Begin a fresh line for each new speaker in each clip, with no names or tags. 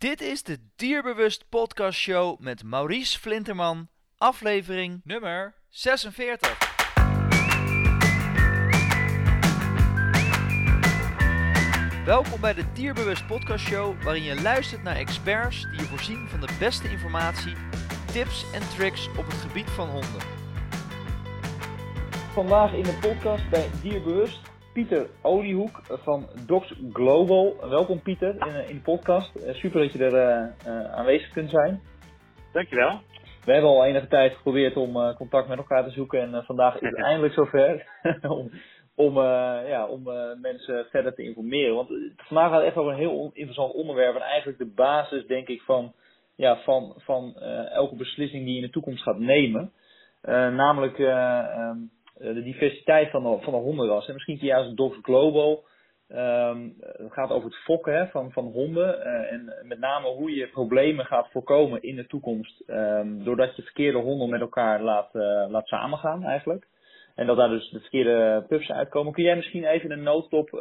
Dit is de Dierbewust Podcast Show met Maurice Flinterman, aflevering nummer 46. Welkom bij de Dierbewust Podcast Show, waarin je luistert naar experts die je voorzien van de beste informatie, tips en tricks op het gebied van honden. Vandaag in de podcast bij Dierbewust Pieter Oliehoek van Docs Global. Welkom Pieter in, in de podcast. Eh, super dat je er uh, aanwezig kunt zijn.
Dankjewel.
We hebben al enige tijd geprobeerd om contact met elkaar te zoeken en vandaag is het eindelijk zover om, om, ja, om mensen verder te informeren. Want vandaag gaat het echt over een heel interessant onderwerp en eigenlijk de basis denk ik van, ja, van, van elke beslissing die je in de toekomst gaat nemen. namelijk ehm, eh, de diversiteit van de, van de hondenras. En misschien juist Dogs Global. Um, het gaat over het fokken van, van honden. Uh, en met name hoe je problemen gaat voorkomen in de toekomst. Um, doordat je verkeerde honden met elkaar laat, uh, laat samengaan eigenlijk. En dat daar dus de verkeerde pups uitkomen. Kun jij misschien even een noodstop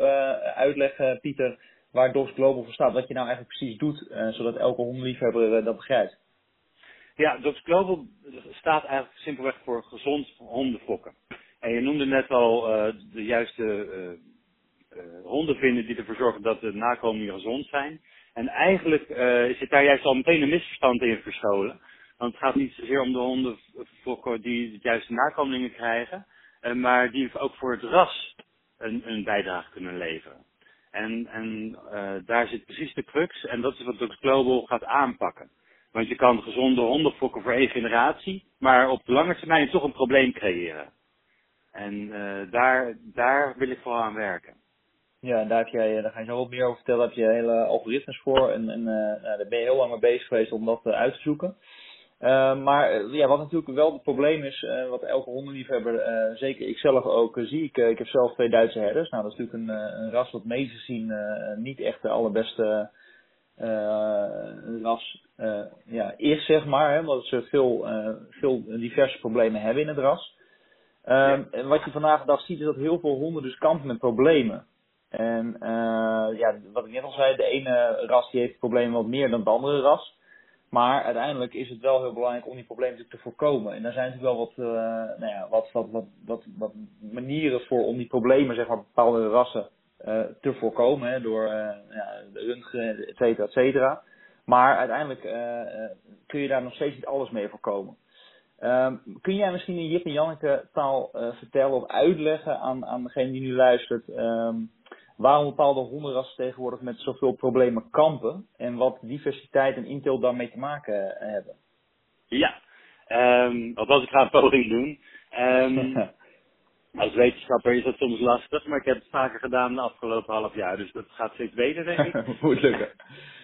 uitleggen, Pieter, waar Dogs Global voor staat? Wat je nou eigenlijk precies doet, zodat elke hondenliefhebber dat begrijpt.
Ja, Dogs Global staat eigenlijk simpelweg voor gezond hondenfokken. En je noemde net al uh, de juiste uh, uh, honden vinden die ervoor zorgen dat de nakomelingen gezond zijn. En eigenlijk zit daar juist al meteen een misverstand in verscholen. Want het gaat niet zozeer om de honden die de juiste nakomelingen krijgen, maar die ook voor het ras een, een bijdrage kunnen leveren. En, en daar zit precies de crux en dat is wat Dux Global gaat aanpakken. Want je kan gezonde honden fokken voor één generatie, maar op de lange termijn toch een probleem creëren. En uh, daar, daar wil ik vooral aan werken.
Ja, en daar, jij, eh, daar ga je zo wat meer over vertellen. Daar heb je hele algoritmes voor. En, en uh, nou, daar ben je heel lang mee bezig geweest om dat uit te zoeken. Maar ja, wat natuurlijk wel het probleem is, wat elke hondenliefhebber, zeker ik zelf ook zie. Ik, ik heb zelf twee Duitse herders. Nou, dat is natuurlijk een, een ras wat gezien niet echt de allerbeste ras ja, is, zeg maar. Hè, omdat ze veel, veel diverse problemen hebben in het ras. Um, En wat je vandaag de dag ziet is dat heel veel honden dus kampen met problemen. En uh, ja, wat ik net al zei, de ene ras die heeft problemen wat meer dan de andere ras. Maar uiteindelijk is het wel heel belangrijk om die problemen te voorkomen. En daar zijn natuurlijk wel wat, uh, nou ja, wat, wat, wat, manieren voor om die problemen, zeg maar, bepaalde rassen uh, te voorkomen. Hè, door ja, de röntgen, et cetera, et cetera. Maar uiteindelijk kun je daar nog steeds niet alles mee voorkomen. Um, kun jij misschien in Jip en Janneke taal uh, vertellen of uitleggen aan, aan degene die nu luistert um, waarom bepaalde hondenrassen tegenwoordig met zoveel problemen kampen en wat diversiteit en intel daarmee te maken uh, hebben?
Ja, um, althans ik ga een poging doen. als wetenschapper is dat soms lastig, maar ik heb het vaker gedaan de afgelopen half jaar, dus dat gaat steeds beter denk ik.
Moet lukken.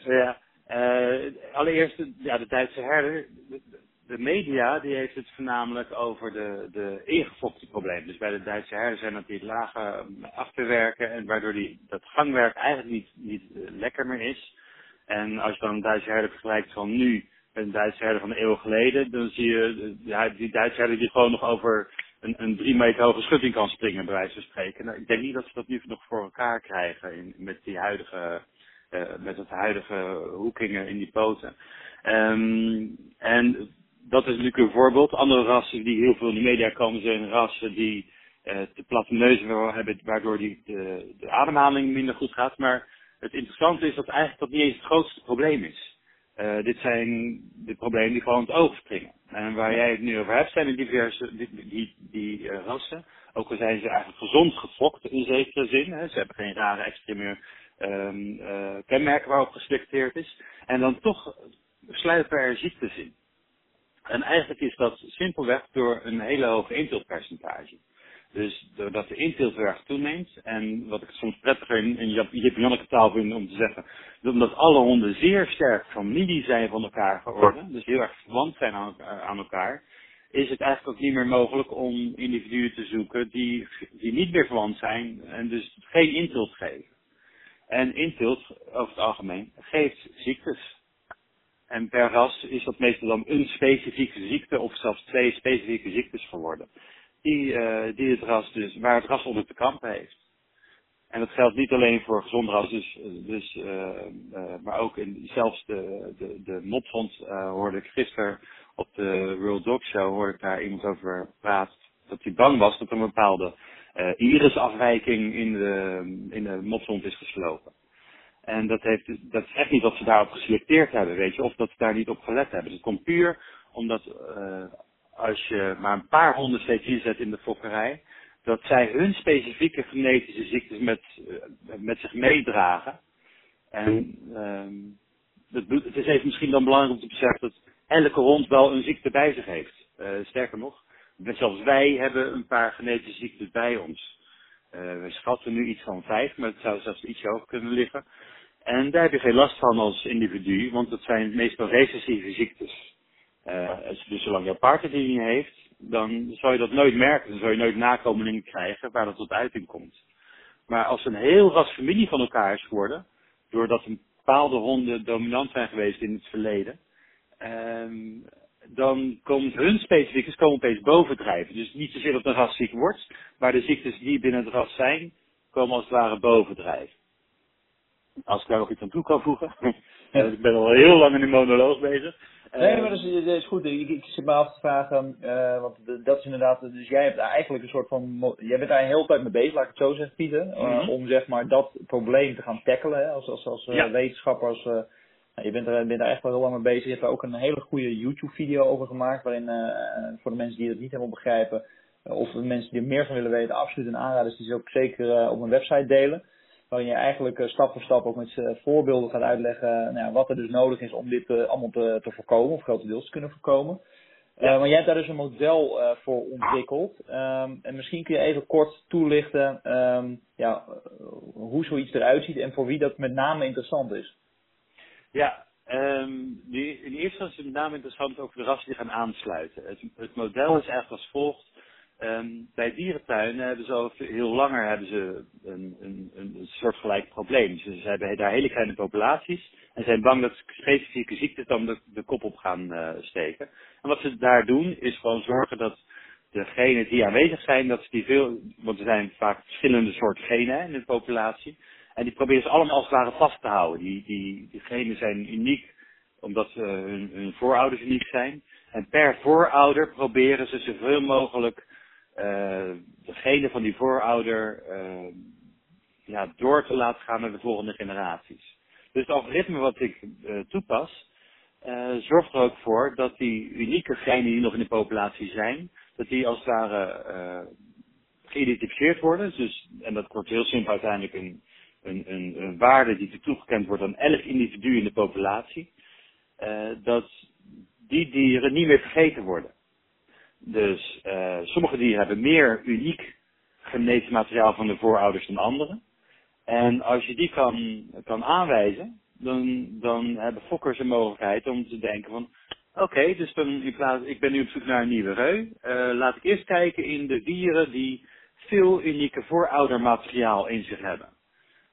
ja. Uh, allereerst, ja, de Duitse herder, de media die heeft het voornamelijk over de, de ingefokte problemen. Dus bij de Duitse herden zijn dat die lage eh, achterwerken en waardoor die, dat gangwerk eigenlijk niet, niet uh, lekker meer is. En als je dan een Duitse herder vergelijkt van nu met een Duitse herder van een eeuw geleden, dan zie je ja, die Duitse herder die gewoon nog over een, een drie meter hoge schutting kan springen, bij wijze van spreken. Nou, ik denk niet dat ze dat nu nog voor elkaar krijgen in, met die huidige, met het huidige hoekingen in die poten. Um, en dat is natuurlijk een voorbeeld. Andere rassen die heel veel in de media komen zijn rassen die uh, te platte neuzen hebben, waardoor die, de, de ademhaling minder goed gaat. Maar het interessante is dat eigenlijk dat niet eens het grootste probleem is. Uh, dit zijn de problemen die gewoon het oog springen. En waar jij het nu over hebt, zijn de diverse die, die, die uh, rassen. Ook al zijn ze eigenlijk gezond gefokt in zekere zin. Hè. Ze hebben geen rare extreme um, kenmerken waarop geselecteerd is. En dan toch sluipen er ziektes in. En eigenlijk is dat simpelweg door een hele hoge intiltpercentage. Dus doordat de intilt erg toeneemt, en wat ik soms prettiger in, in Janneke taal vind om te zeggen, omdat alle honden zeer sterk familie zijn van elkaar geworden, dus heel erg verwant zijn aan, aan elkaar, is het eigenlijk ook niet meer mogelijk om individuen te zoeken die, die niet meer verwant zijn en dus geen intilt geven. En intilt, over het algemeen, geeft ziektes. En per ras is dat meestal dan een specifieke ziekte of zelfs twee specifieke ziektes geworden. Die, uh, die het ras dus, waar het ras onder te kampen heeft. En dat geldt niet alleen voor gezonde ras, dus, dus, maar ook in, zelfs de, de, de hoorde ik gisteren op de World Dog Show, hoorde ik daar iemand over praten, dat hij bang was dat er een bepaalde irisafwijking in de, in de mopshond is geslopen. En dat, heeft, dat is echt niet dat ze daarop geselecteerd hebben, weet je, of dat ze daar niet op gelet hebben. Dus het komt puur omdat uh, als je maar een paar honden steeds inzet in de fokkerij, dat zij hun specifieke genetische ziektes met, uh, met zich meedragen. En het, het is even misschien dan belangrijk om te beseffen dat elke hond wel een ziekte bij zich heeft. Uh, sterker nog, zelfs wij hebben een paar genetische ziektes bij ons. we schatten nu iets van vijf, maar het zou zelfs iets hoger kunnen liggen. En daar heb je geen last van als individu, want dat zijn meestal recessieve ziektes. Uh, dus zolang je partner die niet heeft, dan zal je dat nooit merken. Dan zal je nooit nakomelingen krijgen waar dat tot uiting komt. Maar als een heel ras familie van elkaar is geworden, doordat een bepaalde honden dominant zijn geweest in het verleden, um, dan komt hun specifiekers komen opeens bovendrijven. Dus niet zozeer dat een ras ziek wordt, maar de ziektes die binnen het ras zijn, komen als het ware bovendrijven. Als ik daar nog iets aan toe kan voegen. ik ben al heel lang in die monoloog bezig.
Nee, maar dat is, dat is goed. Ik, ik zit me af te vragen, uh, want dat is inderdaad, dus jij hebt daar eigenlijk een soort van, jij bent daar een hele tijd mee bezig, laat ik het zo zeggen, Pieter, mm -hmm. om zeg maar dat probleem te gaan tackelen, hè, als, als, als uh, wetenschapper, als, uh, je bent, er, bent daar echt wel heel lang mee bezig. Je hebt daar ook een hele goede YouTube-video over gemaakt, waarin voor de mensen die dat niet helemaal begrijpen, of de mensen die er meer van willen weten, absoluut een aanrader is die ze ook zeker op mijn website delen waarin je eigenlijk uh, stap voor stap ook met voorbeelden gaat uitleggen nou ja, wat er dus nodig is om dit uh, allemaal te, te voorkomen, of grotendeels te kunnen voorkomen. Ja. maar jij hebt daar dus een model voor ontwikkeld. Um, en misschien kun je even kort toelichten um, ja, hoe zoiets eruit ziet en voor wie dat met name interessant is.
Ja, um, die, in eerste instantie met name interessant over de rassen die gaan aansluiten. Het, het model is eigenlijk als volgt. Um, bij dierentuinen hebben ze al heel langer hebben ze een, een, een soortgelijk probleem. Ze, ze, hebben daar hele kleine populaties en zijn bang dat specifieke ziektes dan de, de kop op gaan uh, steken. En wat ze daar doen is gewoon zorgen dat degenen die aanwezig zijn, dat ze die veel, want er zijn vaak verschillende soorten genen in de populatie. En die proberen ze allemaal als het ware vast te houden. Die, die, die genen zijn uniek omdat uh, hun, hun voorouders uniek zijn. En per voorouder proberen ze zoveel mogelijk uh, degene van die voorouder uh, ja, door te laten gaan naar de volgende generaties. Dus het algoritme wat ik uh, toepas, zorgt er ook voor dat die unieke genen die nog in de populatie zijn, dat die als het ware geïdentificeerd worden. Dus, en dat wordt heel simpel uiteindelijk een, een, een, een waarde die toegekend wordt aan elk individu in de populatie. dat die dieren niet meer vergeten worden. Dus uh, sommige dieren hebben meer uniek genetisch materiaal van de voorouders dan andere. En als je die kan, kan aanwijzen, dan, dan hebben fokkers een mogelijkheid om te denken van, oké, dus dan in plaats, ik ben nu op zoek naar een nieuwe reu. Uh, laat ik eerst kijken in de dieren die veel unieke vooroudermateriaal in zich hebben.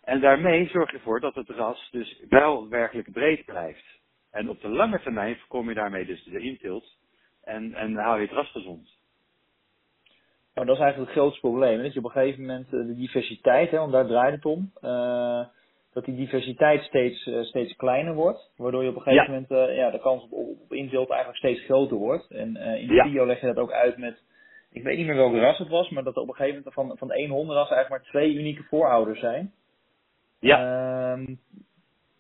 En daarmee zorg je ervoor dat het ras dus wel werkelijk breed blijft. En op de lange termijn voorkom je daarmee dus de intilt en, en hou je het ras gezond.
Nou, dat is eigenlijk het grootste probleem. Dat je op een gegeven moment eh, de diversiteit, hè, want daar draait het om, uh, dat die diversiteit steeds, uh, steeds kleiner wordt. Waardoor je op een gegeven moment uh, ja, de kans op, op eigenlijk steeds groter wordt. En in de ja. video leg je dat ook uit met, ik weet niet meer welke ras het was, maar dat er op een gegeven moment van, van één hondenras eigenlijk maar twee unieke voorouders zijn.
Ja.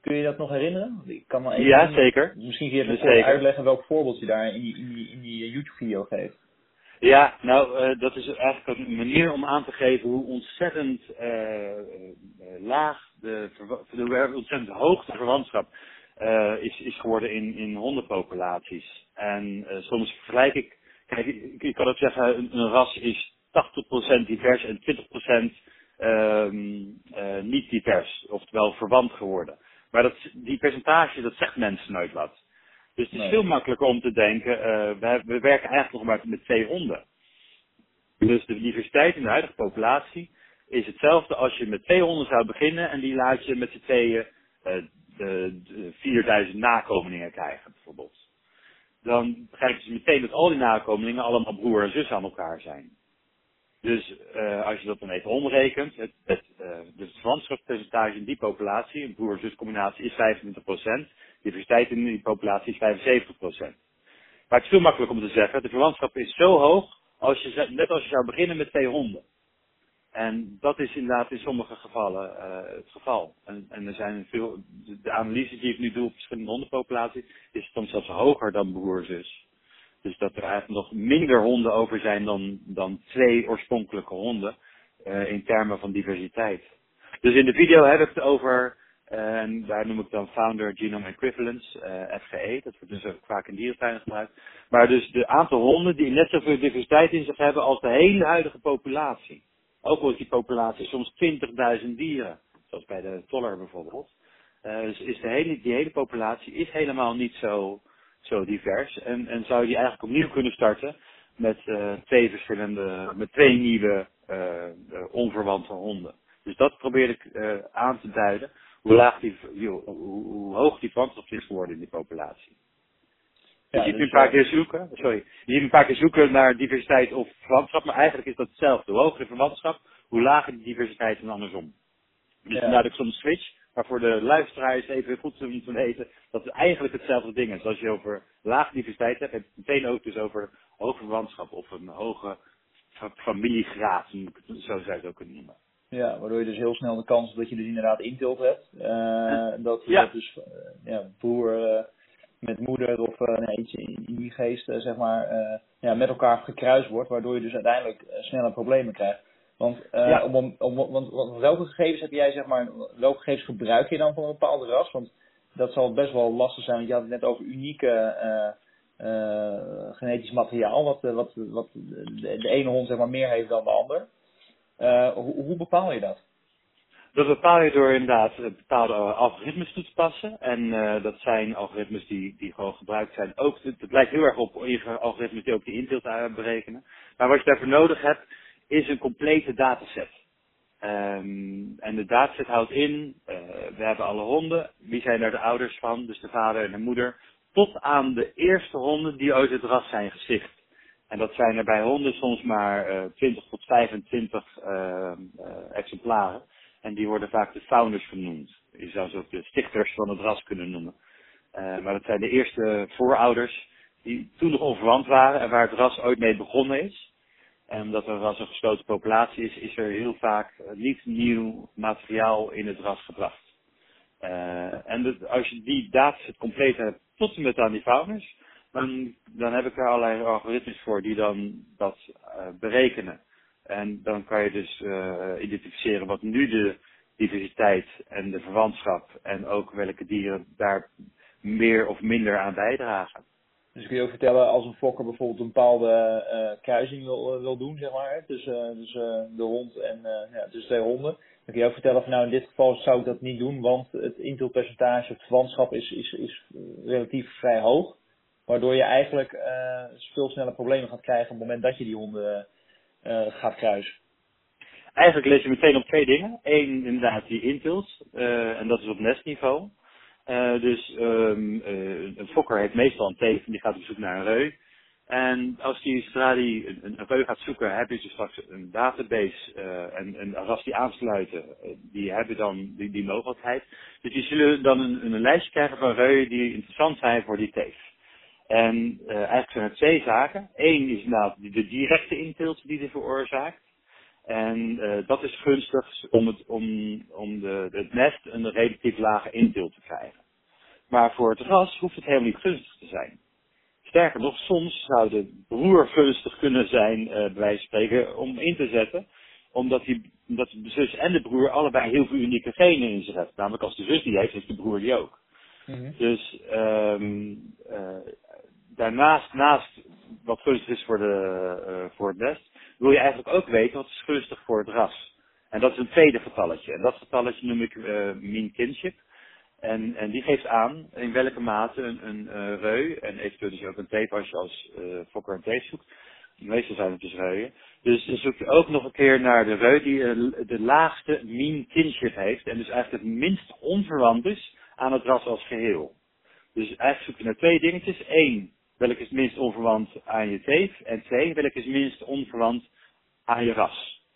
Kun je dat nog herinneren? Ik kan wel even
ja, zeker.
Misschien kun je even uitleggen welk voorbeeld je daar in die, in die, in die eh, YouTube-video geeft.
Ja, nou, uh, dat is eigenlijk een manier om aan te geven hoe ontzettend uh, laag, de, de, ontzettend hoog de verwantschap is, is geworden in, in hondenpopulaties. En soms vergelijk ik, kijk, ik, ik kan ook zeggen, een, een ras is 80% divers en 20% um, niet divers, oftewel verwant geworden. Maar dat, die percentage, dat zegt mensen nooit wat. Dus het is veel makkelijker om te denken, uh, we, we, werken eigenlijk nog maar met twee honden. Dus de diversiteit in de huidige populatie is hetzelfde als je met twee honden zou beginnen en die laat je met z'n tweeën uh, de, de 4000 nakomelingen krijgen, bijvoorbeeld. Dan begrijpen ze meteen dat al die nakomelingen allemaal broer en zus aan elkaar zijn. Dus uh, als je dat dan even omrekent, het, het, uh, het verwantschapspercentage in die populatie, een broer-zus combinatie, is 25%. Diversiteit in die populatie is 75%. Maar het is veel makkelijker om te zeggen, de verwantschap is zo hoog, als je, net als je zou beginnen met twee honden. En dat is inderdaad in sommige gevallen uh, het geval. En, en, er zijn veel, de, analyses die ik nu doe op verschillende hondenpopulaties, is soms zelfs hoger dan broer-zus. Dus dat er eigenlijk nog minder honden over zijn dan, dan twee oorspronkelijke honden uh, in termen van diversiteit. Dus in de video heb ik het over, uh, en daar noem ik dan Founder Genome Equivalence, uh, FGE, dat wordt dus ook vaak in dierentuinen gebruikt. Maar dus de aantal honden die net zoveel diversiteit in zich hebben als de hele huidige populatie. Ook al is die populatie soms 20.000 dieren, zoals bij de toller bijvoorbeeld. dus is de hele, die hele populatie is helemaal niet zo zo divers. En, en zou je die eigenlijk opnieuw kunnen starten met uh, twee verschillende, met twee nieuwe uh, onverwante honden. Dus dat probeer ik uh, aan te duiden, hoe, laag die, hoe, hoe hoog die verwantschap is geworden in die populatie. Ja, je ziet dus, een paar keer zoeken, sorry, je ziet een paar keer zoeken naar diversiteit of verwantschap, maar eigenlijk is dat hetzelfde. Hoe hoger de verwantschap, hoe lager de diversiteit en andersom. Dus ja. vandaar dat ik soms switch maar voor de luisteraar is even goed om te weten dat het eigenlijk hetzelfde ding is. Als je over lage diversiteit hebt, heb je meteen ook dus over hoge verwantschap of een hoge familiegraad, zo zou je het ook kunnen noemen.
Ja, waardoor je dus heel snel de kans dat je dus inderdaad intilt hebt. Uh, dat, ja. dat dus uh, ja, broer uh, met moeder of nee, iets in, in, die geest zeg maar ja, met elkaar gekruist wordt, waardoor je dus uiteindelijk sneller problemen krijgt. Want, uh, ja. om, om, want, want, welke gegevens heb jij, zeg maar, welke gegevens gebruik je dan van een bepaalde ras? Want dat zal best wel lastig zijn, want je had het net over unieke uh, uh, genetisch materiaal, wat, wat, wat de, de, ene hond zeg maar, meer heeft dan de ander. Hoe, hoe, bepaal je dat?
Dat bepaal je door inderdaad bepaalde algoritmes toe te passen. En dat zijn algoritmes die, die gewoon gebruikt zijn. Ook, het lijkt heel erg op algoritmes die ook die inteelt berekenen. Maar wat je daarvoor nodig hebt, is een complete dataset. Um, en de dataset houdt in, uh, we hebben alle honden, wie zijn daar de ouders van, dus de vader en de moeder, tot aan de eerste honden die uit het ras zijn gesticht. En dat zijn er bij honden soms maar uh, 20 tot 25 uh, exemplaren. En die worden vaak de founders genoemd. Je zou ze ook de stichters van het ras kunnen noemen. Maar dat zijn de eerste voorouders die toen nog onverwant waren en waar het ras ooit mee begonnen is. En omdat er ras een gesloten populatie is, is er heel vaak eh, niet nieuw materiaal in het ras gebracht. Uh, en als je die dataset compleet hebt tot en met aan die founders, dan, heb ik er allerlei algoritmes voor die dan dat uh, berekenen. En dan kan je dus identificeren wat nu de diversiteit en de verwantschap en ook welke dieren daar meer of minder aan bijdragen.
Dus kun je ook vertellen als een fokker bijvoorbeeld een bepaalde uh, kruising wil, uh, wil doen, zeg maar, tussen, tussen de hond en ja, tussen twee honden. Dan kun je ook vertellen van nou in dit geval zou ik dat niet doen, want het intelpercentage, het verwantschap is, is, is relatief vrij hoog. Waardoor je eigenlijk veel sneller problemen gaat krijgen op het moment dat je die honden gaat kruisen.
Eigenlijk lees je meteen op twee dingen. Eén, inderdaad, die intils. en dat is op nestniveau. Uh, dus um, uh, een fokker heeft meestal een teef en die gaat op zoek naar een reu. En als die, zodra die een, een reu gaat zoeken, heb je dus straks een database uh, en, als die aansluiten, die hebben dan die, die mogelijkheid. Dus die zullen dan een, een lijstje krijgen van reuien die interessant zijn voor die teef. En eigenlijk zijn er twee zaken. Eén is inderdaad de directe intilt die die veroorzaakt. En uh, dat is gunstig om, het, om, om de, het nest een relatief lage intilt te krijgen. Maar voor het ras hoeft het helemaal niet gunstig te zijn. Sterker nog, soms zou de broer gunstig kunnen zijn, uh, bij wijze van spreken, om in te zetten. Omdat, die, omdat de zus en de broer allebei heel veel unieke genen in zich hebben. Namelijk als de zus die heeft, heeft de broer die ook. Mm -hmm. Dus um, uh, daarnaast, naast wat gunstig is voor, de, voor het nest, wil je eigenlijk ook weten wat is gunstig voor het ras. En dat is een tweede getalletje. En dat getalletje noem ik uh, mean kinship. En, en die geeft aan in welke mate een, een uh, reu, en eventueel dus ook een teef als je als uh, fokker een teef zoekt. Meestal zijn het dus reuien. Dus dan zoek je ook nog een keer naar de reu die de laagste mean kinship heeft. En dus eigenlijk het minst onverwant is aan het ras als geheel. Dus eigenlijk zoek je naar twee dingetjes. Eén, welke is minst onverwant aan je teef? En twee, welke is minst onverwant aan je ras.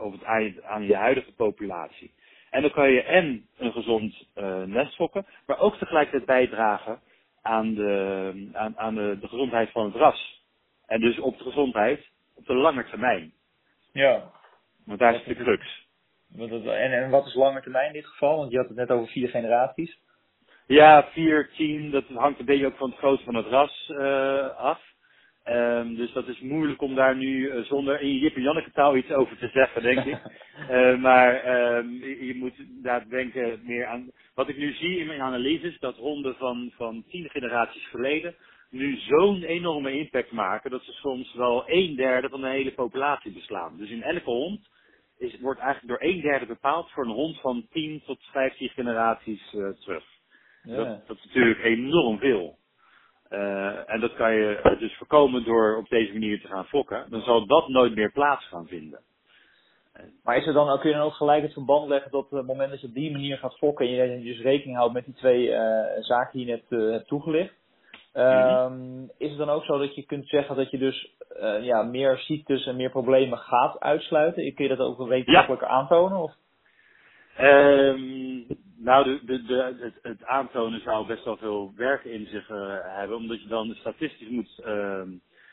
Of het, aan, je, aan je huidige populatie. En dan kan je en een gezond uh, nest fokken, maar ook tegelijkertijd bijdragen aan, de, aan, aan de, de gezondheid van het ras. En dus op de gezondheid op de lange termijn.
Ja.
Want daar is de crux.
En, en wat is lange termijn in dit geval? Want je had het net over vier generaties.
Ja, vier, tien, dat hangt een beetje ook van het grootte van het ras uh, af. Um, dus dat is moeilijk om daar nu uh, zonder in Jip en Janneke taal iets over te zeggen, denk ik. Uh, maar um, je moet daar denken meer aan. Wat ik nu zie in mijn analyses, dat honden van, van tien generaties geleden nu zo'n enorme impact maken dat ze soms wel een derde van de hele populatie beslaan. Dus in elke hond is, wordt eigenlijk door een derde bepaald voor een hond van 10 tot 15 generaties uh, terug. Ja. Dat, dat, is natuurlijk enorm veel. Uh, en dat kan je dus voorkomen door op deze manier te gaan fokken. Dan zal dat nooit meer plaats gaan vinden.
Maar is er dan, kun je dan ook gelijk het verband leggen dat op het moment dat je op die manier gaat fokken en je dus rekening houdt met die twee uh, zaken die je net uh, hebt toegelicht, Um, is het dan ook zo dat je kunt zeggen dat je dus uh, ja, meer ziektes en meer problemen gaat uitsluiten? Kun je dat ook wetenschappelijk ja. aantonen? Of?
Um, nou, de, de, de, het, het, aantonen zou best wel veel werk in zich uh, hebben, omdat je dan statistisch moet. Uh,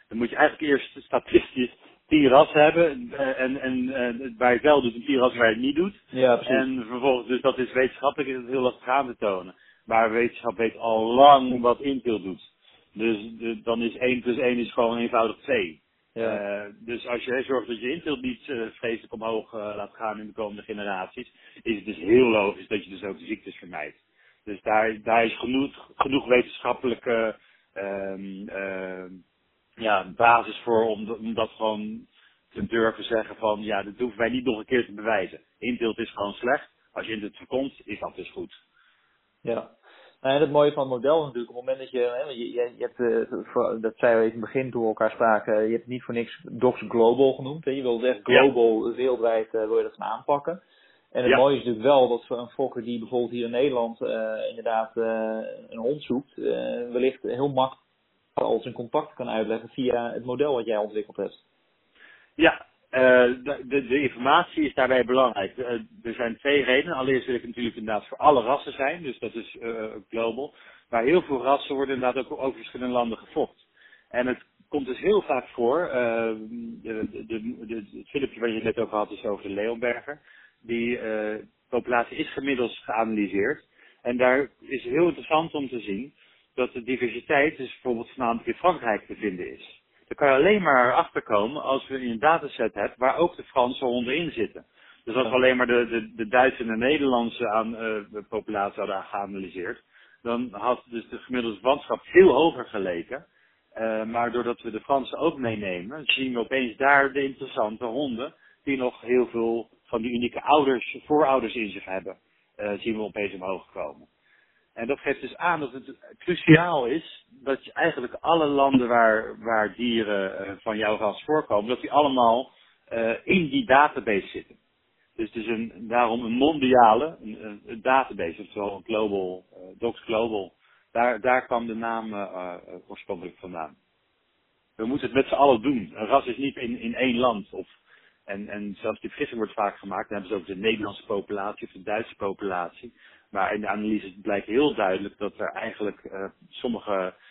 dan moet je eigenlijk eerst statistisch tien rassen hebben uh, en, en waar je wel doet en tien rassen waar je het niet doet.
Ja, precies.
En vervolgens, dus dat is wetenschappelijk is het heel lastig aan te tonen. Maar wetenschap weet al lang wat Intel doet. Dus de, dan is 1 plus 1 is gewoon eenvoudig 2. Ja. Uh, dus als je zorgt dat je Intel niet uh, vreselijk omhoog uh, laat gaan in de komende generaties, is het dus heel logisch dat je dus ook de ziektes vermijdt. Dus daar, daar is genoeg, genoeg wetenschappelijke uh, ja, basis voor om, om dat gewoon te durven zeggen van ja, dat hoeven wij niet nog een keer te bewijzen. Intel is gewoon slecht. Als je Intel voorkomt, is dat dus goed.
Ja. Nou, en het mooie van het model is natuurlijk, op het moment dat je, hè, je, je, je hebt, uh, dat zei we even in het begin toen we elkaar spraken, je hebt niet voor niks Docs Global genoemd. Hè. Je wil echt global, ja. wereldwijd uh, wil je dat gaan aanpakken. En het ja. mooie is natuurlijk wel dat voor een fokker die bijvoorbeeld hier in Nederland uh, inderdaad een hond zoekt, wellicht heel makkelijk al zijn contact kan uitleggen via het model wat jij ontwikkeld hebt.
Ja, de, de, de, informatie is daarbij belangrijk. Uh, er zijn twee redenen. Allereerst wil ik natuurlijk inderdaad voor alle rassen zijn, dus dat is uh, global. Maar heel veel rassen worden inderdaad ook over verschillende landen gefokt. En het komt dus heel vaak voor, de, de, de, het filmpje wat je net over had is over de Leonberger. Die populatie is gemiddeld geanalyseerd. En daar is heel interessant om te zien dat de diversiteit dus bijvoorbeeld voornamelijk in Frankrijk te vinden is. Daar kan je alleen maar achterkomen als we een dataset hebt waar ook de Franse honden in zitten. Dus als we alleen maar de, de, de Duitse en de Nederlandse aan, uh, de populatie hadden geanalyseerd, dan had dus de gemiddelde verwantschap veel hoger geleken. Uh, maar doordat we de Fransen ook meenemen, zien we opeens daar de interessante honden, die nog heel veel van die unieke ouders, voorouders in zich hebben, uh, zien we opeens omhoog komen. En dat geeft dus aan dat het cruciaal is dat je eigenlijk alle landen waar, waar dieren uh, van jouw ras voorkomen, dat die allemaal uh, in die database zitten. Dus het is een, daarom een mondiale een, database, oftewel een global, uh, Docs Global. Daar, daar kwam de naam oorspronkelijk vandaan. We moeten het met z'n allen doen. Een ras is niet in, in één land. Of, en, en zelfs die vergissing wordt vaak gemaakt. Dan hebben ze ook de Nederlandse populatie of de Duitse populatie. Maar in de analyse blijkt heel duidelijk dat er eigenlijk uh, sommige uh,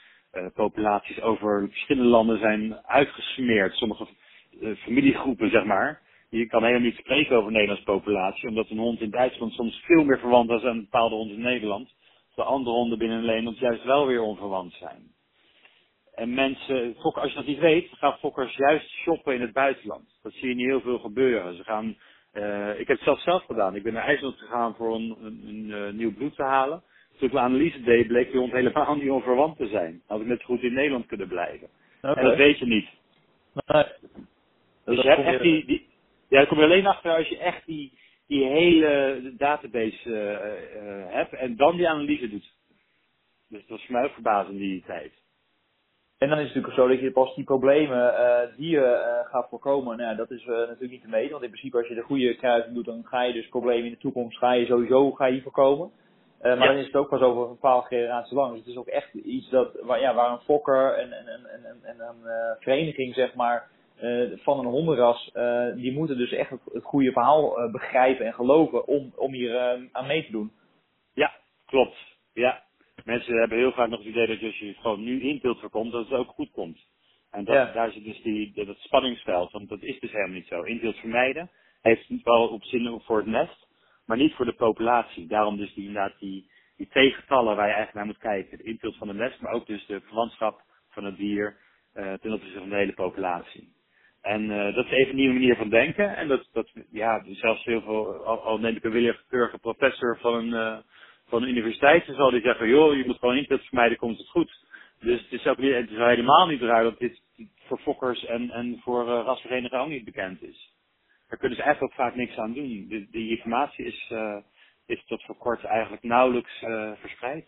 populaties over verschillende landen zijn uitgesmeerd. Sommige uh, familiegroepen, zeg maar. Je kan helemaal niet spreken over een Nederlandse populatie, omdat een hond in Duitsland soms veel meer verwant is aan een bepaalde hond in Nederland. De andere honden binnen Nederland juist wel weer onverwant zijn. En mensen, als je dat niet weet, gaan fokkers juist shoppen in het buitenland. Dat zie je niet heel veel gebeuren. Ze gaan uh, ik heb het zelf zelf gedaan. Ik ben naar IJsland gegaan voor een, een, een, een nieuw bloed te halen. Toen ik een analyse deed, bleek die hond helemaal niet onverwant te zijn. Had ik net goed in Nederland kunnen blijven. Okay. En dat weet je niet.
Nee.
Dus je hebt echt die, die, ja, daar kom je alleen achter als je echt die, die hele database uh, hebt en dan die analyse doet. Dus dat was voor mij ook verbazend die tijd.
En dan is het natuurlijk zo dat je pas die problemen uh, die je uh, gaat voorkomen, nou, dat is uh, natuurlijk niet te meten. Want in principe als je de goede kruising doet, dan ga je dus problemen in de toekomst, ga je sowieso ga je voorkomen. Maar ja. dan is het ook pas over een bepaalde generatie lang. Dus het is ook echt iets dat, waar, ja, waar een fokker en, en, en, en, en een vereniging zeg maar van een hondenras, die moeten dus echt het, het goede verhaal begrijpen en geloven om, om hier aan mee te doen.
Ja, klopt. Ja. Mensen hebben heel vaak nog het idee dat als je gewoon nu intilt voorkomt, dat het ook goed komt. En dat, daar zit dus die, dat spanningsveld, want dat is dus helemaal niet zo. Intilt vermijden heeft wel op zin voor het nest, maar niet voor de populatie. Daarom dus die, inderdaad die, die twee getallen waar je eigenlijk naar moet kijken. De intilt van het nest, maar ook dus de verwantschap van het dier uh, ten opzichte van de hele populatie. En uh, dat is even een nieuwe manier van denken. En dat, dat ja, zelfs heel veel, al, al neem ik een willekeurige professor van een, uh, van een universiteit, dan zal die zeggen, joh, je moet gewoon intilt vermijden, komt het goed. Dus het is helemaal niet raar dat dit voor fokkers en, en voor uh, ook niet bekend is. Daar kunnen ze eigenlijk ook vaak niks aan doen. De, die informatie is, uh, is tot voor kort eigenlijk nauwelijks uh, verspreid.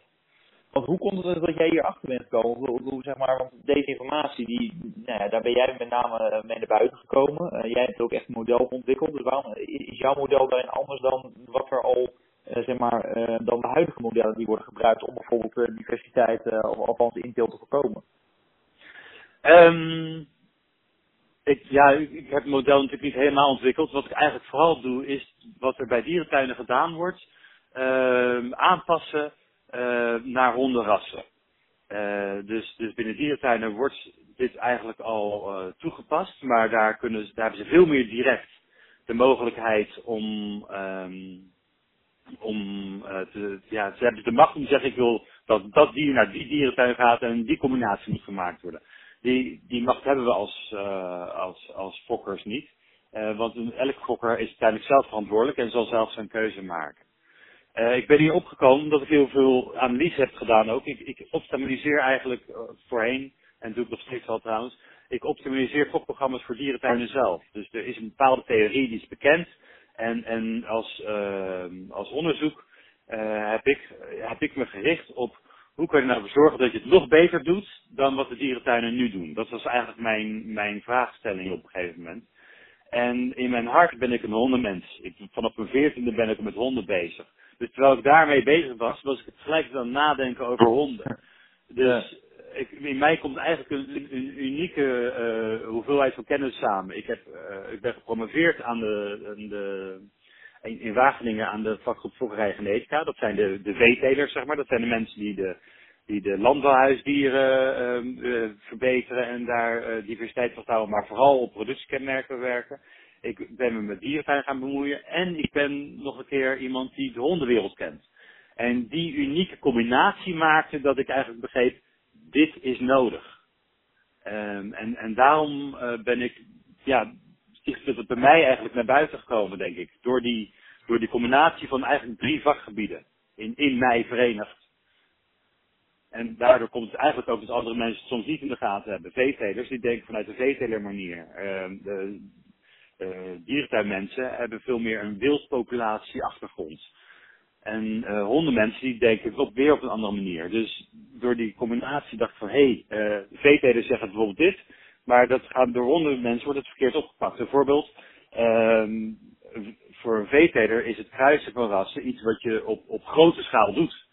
Want hoe komt het dat jij hier achter bent gekomen? Hoe, hoe, zeg maar, want deze informatie, die, nou ja, daar ben jij met name mee naar buiten gekomen. jij hebt ook echt een model ontwikkeld. Dus waarom is jouw model daarin anders dan wat er al zeg maar, dan de huidige modellen die worden gebruikt om bijvoorbeeld diversiteit of althans intil te voorkomen?
Um, ik, ja, ik heb het model natuurlijk niet helemaal ontwikkeld. Wat ik eigenlijk vooral doe, is wat er bij dierentuinen gedaan wordt, uh, aanpassen uh, naar hondenrassen. Uh, dus, dus binnen dierentuinen wordt dit eigenlijk al uh, toegepast, maar daar, kunnen, hebben ze veel meer direct de mogelijkheid om, um, om te, ja, ze hebben de macht om te zeggen, ik wil dat dat dier naar die dierentuin gaat en die combinatie moet gemaakt worden die, die macht hebben we als, uh, als, als fokkers niet. Uh, want elk fokker is uiteindelijk zelf verantwoordelijk en zal zelf zijn keuze maken. Uh, ik ben hier opgekomen omdat ik heel veel analyse heb gedaan ook. Ik, ik optimaliseer eigenlijk voorheen, en doe ik nog steeds al trouwens, ik optimaliseer fokprogramma's voor dierentuinen zelf. Dus er is een bepaalde theorie die is bekend. En, en als, als onderzoek heb, ik, heb ik me gericht op hoe kan je nou ervoor zorgen dat je het nog beter doet dan wat de dierentuinen nu doen? Dat was eigenlijk mijn, mijn vraagstelling op een gegeven moment. En in mijn hart ben ik een hondenmens. Ik, vanaf mijn veertiende ben ik met honden bezig. Dus terwijl ik daarmee bezig was, was ik het gelijk aan het nadenken over honden. Dus ik, in mij komt eigenlijk een, een unieke uh, hoeveelheid van kennis samen. Ik, heb, uh, ik ben gepromoveerd aan de, aan de in Wageningen aan de vakgroep Fokkerij Genetica. Dat zijn de, de veetelers, zeg maar. Dat zijn de mensen die de, die de landbouwhuisdieren uh, verbeteren en daar uh, diversiteit van houden, maar vooral op productiekenmerken werken. Ik ben me met dierentuin gaan bemoeien en ik ben nog een keer iemand die de hondenwereld kent. En die unieke combinatie maakte dat ik eigenlijk begreep, dit is nodig. Um, en, en daarom uh, ben ik, ja, is het bij mij eigenlijk naar buiten gekomen, denk ik. Door die, door die combinatie van eigenlijk drie vakgebieden in, mij verenigd. En daardoor komt het eigenlijk ook dat andere mensen het soms niet in de gaten hebben. Veetelers, die denken vanuit de veetelermanier. Uh, de uh, hebben veel meer een wildpopulatie achtergrond. En uh, hondenmensen die denken ook weer op een andere manier. Dus door die combinatie dacht ik van, hé, hey, uh, veetelers zeggen bijvoorbeeld dit. Maar dat gaat door honderden mensen wordt het verkeerd opgepakt. Bijvoorbeeld, um, voor een veeteler is het kruisen van rassen iets wat je op, op grote schaal doet.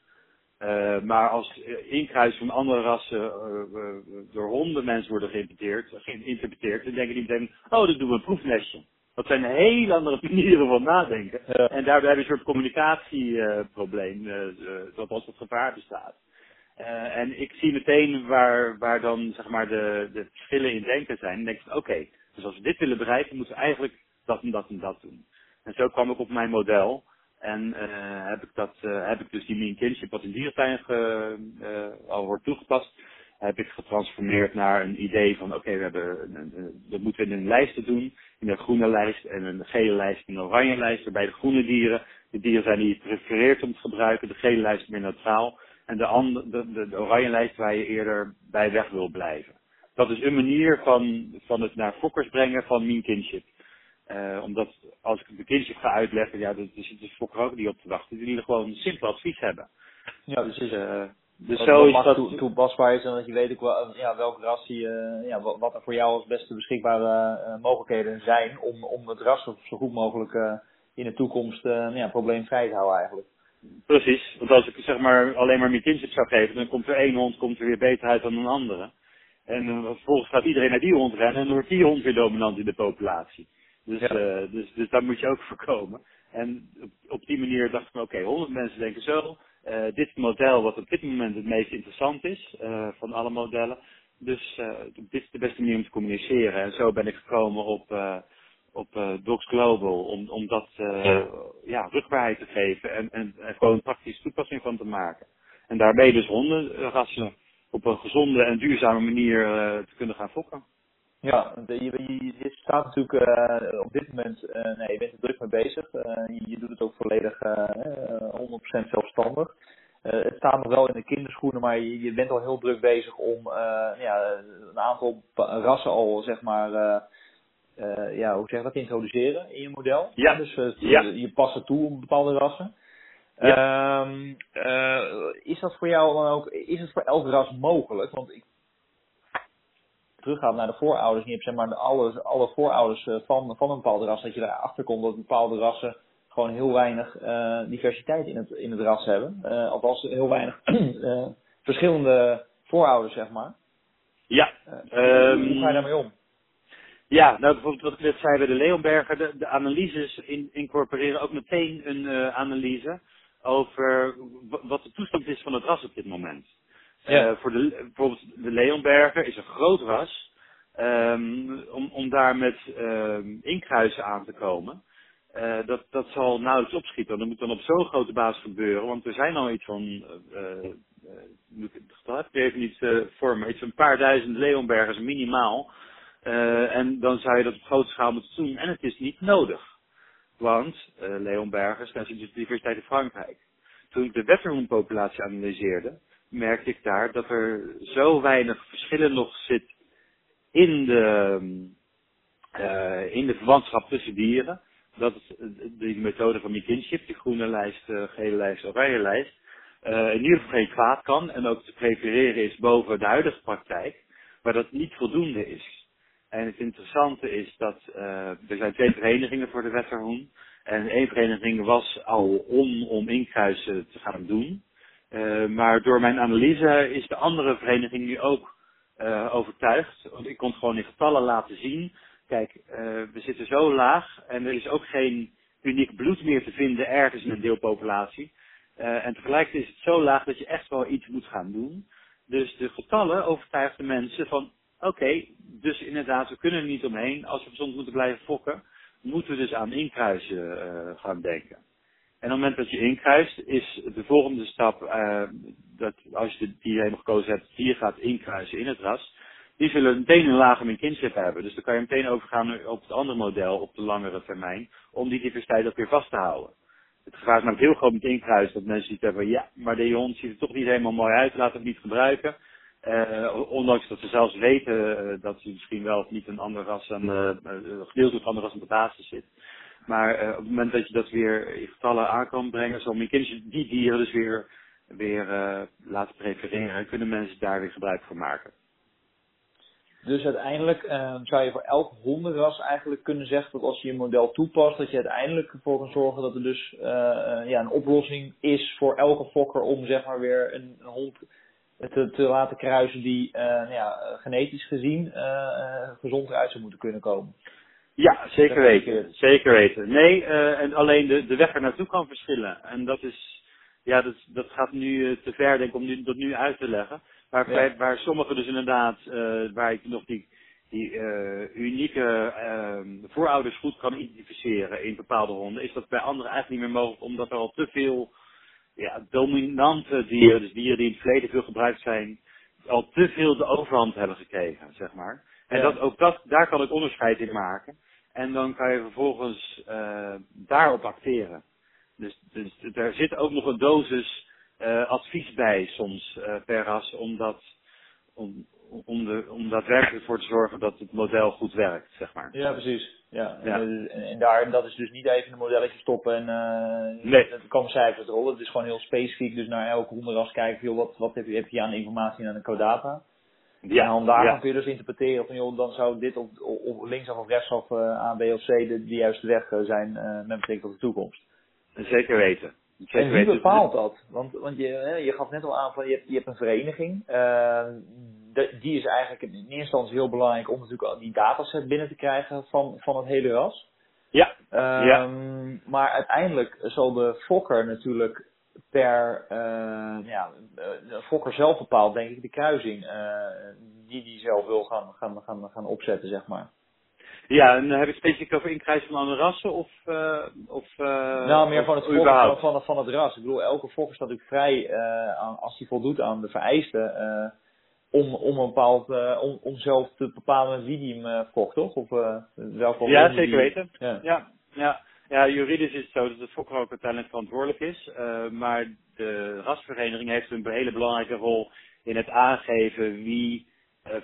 Uh, maar als inkruisen van andere rassen uh, door honden mensen worden geïnterpreteerd, geïnterpreteerd, dan denken die meteen, oh, dat doen we een proefnestje. Dat zijn hele andere manieren van nadenken. Ja. En daarbij heb je een soort communicatieprobleem, dat als het gevaar bestaat. Uh, en ik zie meteen waar, waar dan zeg maar de, de verschillen in denken zijn. En denk ik, oké, dus als we dit willen bereiken, moeten we eigenlijk dat en dat en dat doen. En zo kwam ik op mijn model. En uh, heb ik dat, uh, heb ik dus die mean kinship wat in dierentuin al wordt toegepast, heb ik getransformeerd naar een idee van, oké, we hebben, een, dat moeten we in een lijst doen, in een groene lijst en een gele lijst en een oranje lijst, waarbij de groene dieren, de dieren zijn die je prefereert om te gebruiken, de gele lijst meer neutraal, en de, andere, de, de, de oranje lijst waar je eerder bij weg wil blijven. Dat is een manier van, van het naar fokkers brengen van mean kinship. Uh, omdat als ik de kinship ga uitleggen, ja, er zit dus fokker ook niet op te wachten. Die willen gewoon een simpel advies hebben.
Ja, dus, is, uh, dus dat zo is dat toe, toepasbaar is en dat je weet ook wel, ja, welk ras die, uh, ja, wat er voor jou als beste beschikbare uh, mogelijkheden zijn om, om het ras zo goed mogelijk in de toekomst ja, probleemvrij te houden eigenlijk.
Precies, want als ik zeg maar alleen maar McKinsey zou geven, dan komt er één hond komt er weer beter uit dan een andere. En uh, vervolgens gaat iedereen naar die hond rennen en dan wordt die hond weer dominant in de populatie. Dus,
Ja.
eh, dus, dus dat moet je ook voorkomen. En op, op die manier dacht ik me, oké, 100 mensen denken zo. Eh, dit model wat op dit moment het meest interessant is eh, van alle modellen. Dus eh, dit is de beste manier om te communiceren. En zo ben ik gekomen op, eh, op eh, Docs Global om, om dat eh, ja, rugbaarheid te geven en, en, en gewoon een praktische toepassing van te maken. En daarmee dus hondenrassen op een gezonde en duurzame manier eh, te kunnen gaan fokken.
Ja, de- je, je, staat natuurlijk op dit moment, nee, je bent er druk mee bezig. Je, je doet het ook volledig eh, eh, 100% zelfstandig. Het staat nog wel in de kinderschoenen, maar je, je bent al heel druk bezig om ja, een aantal rassen al, zeg maar, eh, ja, hoe zeg je dat, introduceren in je model.
Ja.
Dus eh,
Ja.
je past het toe op bepaalde rassen.
Ja.
Ehm, eh, is dat voor jou dan ook, is het voor elk ras mogelijk? Want ik teruggaat naar de voorouders je hebt zeg maar de alle, alle voorouders van, van een bepaalde ras, dat je erachter komt dat bepaalde rassen gewoon heel weinig diversiteit in het, in het ras hebben. Althans heel weinig verschillende voorouders, zeg maar.
Ja, Ehm,
hoe ga je daarmee om?
Ja, nou bijvoorbeeld wat ik net zei bij de Leonberger, de, de analyses in, incorporeren ook meteen een eh, analyse over wat de toestand is van het ras op dit moment.
Ja.
Eh, voor de, bijvoorbeeld de Leonberger is een groot ras, ehm, om, om daar met ehm, inkruisen aan te komen. eh, dat, dat zal nauwelijks opschieten. Dat moet dan op zo'n grote basis gebeuren, want er zijn al iets van, getal heb ik even niet voor me, iets van een paar duizend Leonbergers minimaal. Eh, en dan zou je dat op grote schaal moeten doen. En het is niet nodig. Want uh, Leon Bergers, zoals de Universiteit in Frankrijk. Toen ik de wetterhoenpopulatie analyseerde, merkte ik daar dat er zo weinig verschillen nog zit in de, uh, in de verwantschap tussen dieren. Dat die methode van McKinship, die groene lijst, gele lijst, oranje lijst, in ieder geval geen kwaad kan en ook te prefereren is boven de huidige praktijk, maar dat niet voldoende is. En het interessante is dat uh, er zijn twee verenigingen voor de wetterhoen. En één vereniging was al om, om inkruisen te gaan doen. Uh, maar door mijn analyse is de andere vereniging nu ook uh, overtuigd. Want ik kon gewoon in getallen laten zien. Kijk, we zitten zo laag en er is ook geen uniek bloed meer te vinden ergens in een deelpopulatie. en tegelijkertijd is het zo laag dat je echt wel iets moet gaan doen. Dus de getallen overtuigen de mensen van Oké, dus inderdaad, we kunnen er niet omheen. Als we gezond moeten blijven fokken, moeten we dus aan inkruisen uh, gaan denken. En op het moment dat je inkruist, is de volgende stap, uh, dat als je die helemaal gekozen hebt, je gaat inkruisen in het ras, die zullen meteen een lage min kinship hebben. Dus dan kan je meteen overgaan op het andere model op de langere termijn, om die diversiteit ook weer vast te houden. Het gevaar is namelijk heel groot met inkruisen, dat mensen iets hebben, ja, maar die hond ziet er toch niet helemaal mooi uit, laat het niet gebruiken. Uh, ondanks dat ze zelfs weten uh, dat ze misschien wel of niet een ander ras aan de, uh, gedeeltelijk ander ras aan de basis zit. Maar op het moment dat je dat weer in getallen aan kan brengen, zal kindjes die dieren dus weer, weer laten prefereren, kunnen mensen daar weer gebruik van maken.
Dus uiteindelijk uh, zou je voor elk hondenras eigenlijk kunnen zeggen dat als je je model toepast, dat je uiteindelijk ervoor kan zorgen dat er dus ja, een oplossing is voor elke fokker om zeg maar weer een, een hond te, te, laten kruisen die uh, nou ja, genetisch gezien uh, gezond eruit zou moeten kunnen komen.
Ja, zeker weten. Zeker weten. Nee, uh, en alleen de, de weg er naartoe kan verschillen. En dat is, ja, dat, dat gaat nu te ver, denk ik, om nu, dat nu uit te leggen. Maar ja. waar, waar sommigen dus inderdaad, waar ik nog die, die unieke voorouders goed kan identificeren in bepaalde honden, is dat bij anderen eigenlijk niet meer mogelijk, omdat er al te veel ja, dominante dieren, dus dieren die in het verleden veel gebruikt zijn, al te veel de overhand hebben gekregen, zeg maar. En
Ja.
dat, ook dat, daar kan ik onderscheid in maken. En dan kan je vervolgens uh, daarop acteren. Dus, dus er zit ook nog een dosis uh, advies bij soms uh, per ras om, dat, om, om, de, om daadwerkelijk voor te zorgen dat het model goed werkt, zeg maar.
Ja, precies. Ja.
Ja.
En, en, en daar, dat is dus niet even een modelletje stoppen en uh,
Nee.
er komen cijfers rollen. Het is gewoon heel specifiek, dus naar elke hondenras kijken, joh, wat, wat heb, je, heb je aan informatie aan de codata. En dan daarvan
ja.
kun je dus interpreteren van, joh, dan zou dit op, op linksaf of rechtsaf uh, A, B of C de, de juiste weg uh, zijn uh, met betrekking tot de toekomst.
Zeker weten.
En wie
weten.
bepaalt dat? Want, want je, hè, je gaf net al aan van je hebt, je hebt een vereniging. Uh, die is eigenlijk in eerste instantie heel belangrijk om natuurlijk die dataset binnen te krijgen van, van het hele ras.
Ja.
Um, Maar uiteindelijk zal de fokker natuurlijk per, uh, ja, de fokker zelf bepaalt denk ik de kruising uh, die die zelf wil gaan, gaan, gaan, gaan opzetten, zeg maar.
Ja, en heb je specifiek over inkruising van andere rassen of... Uh, of uh,
nou, meer van het fokker van, van, het ras. Ik bedoel, elke fokker staat natuurlijk vrij, uh, als hij voldoet aan de vereisten, om, om een bepaald, om, om zelf te bepalen wie die hem fokt, toch? Of welke
Ja, zeker weten. Ja. ja. Ja, ja, juridisch is het zo dat het fokker ook uiteindelijk verantwoordelijk is. maar de rasvereniging heeft een hele belangrijke rol in het aangeven wie,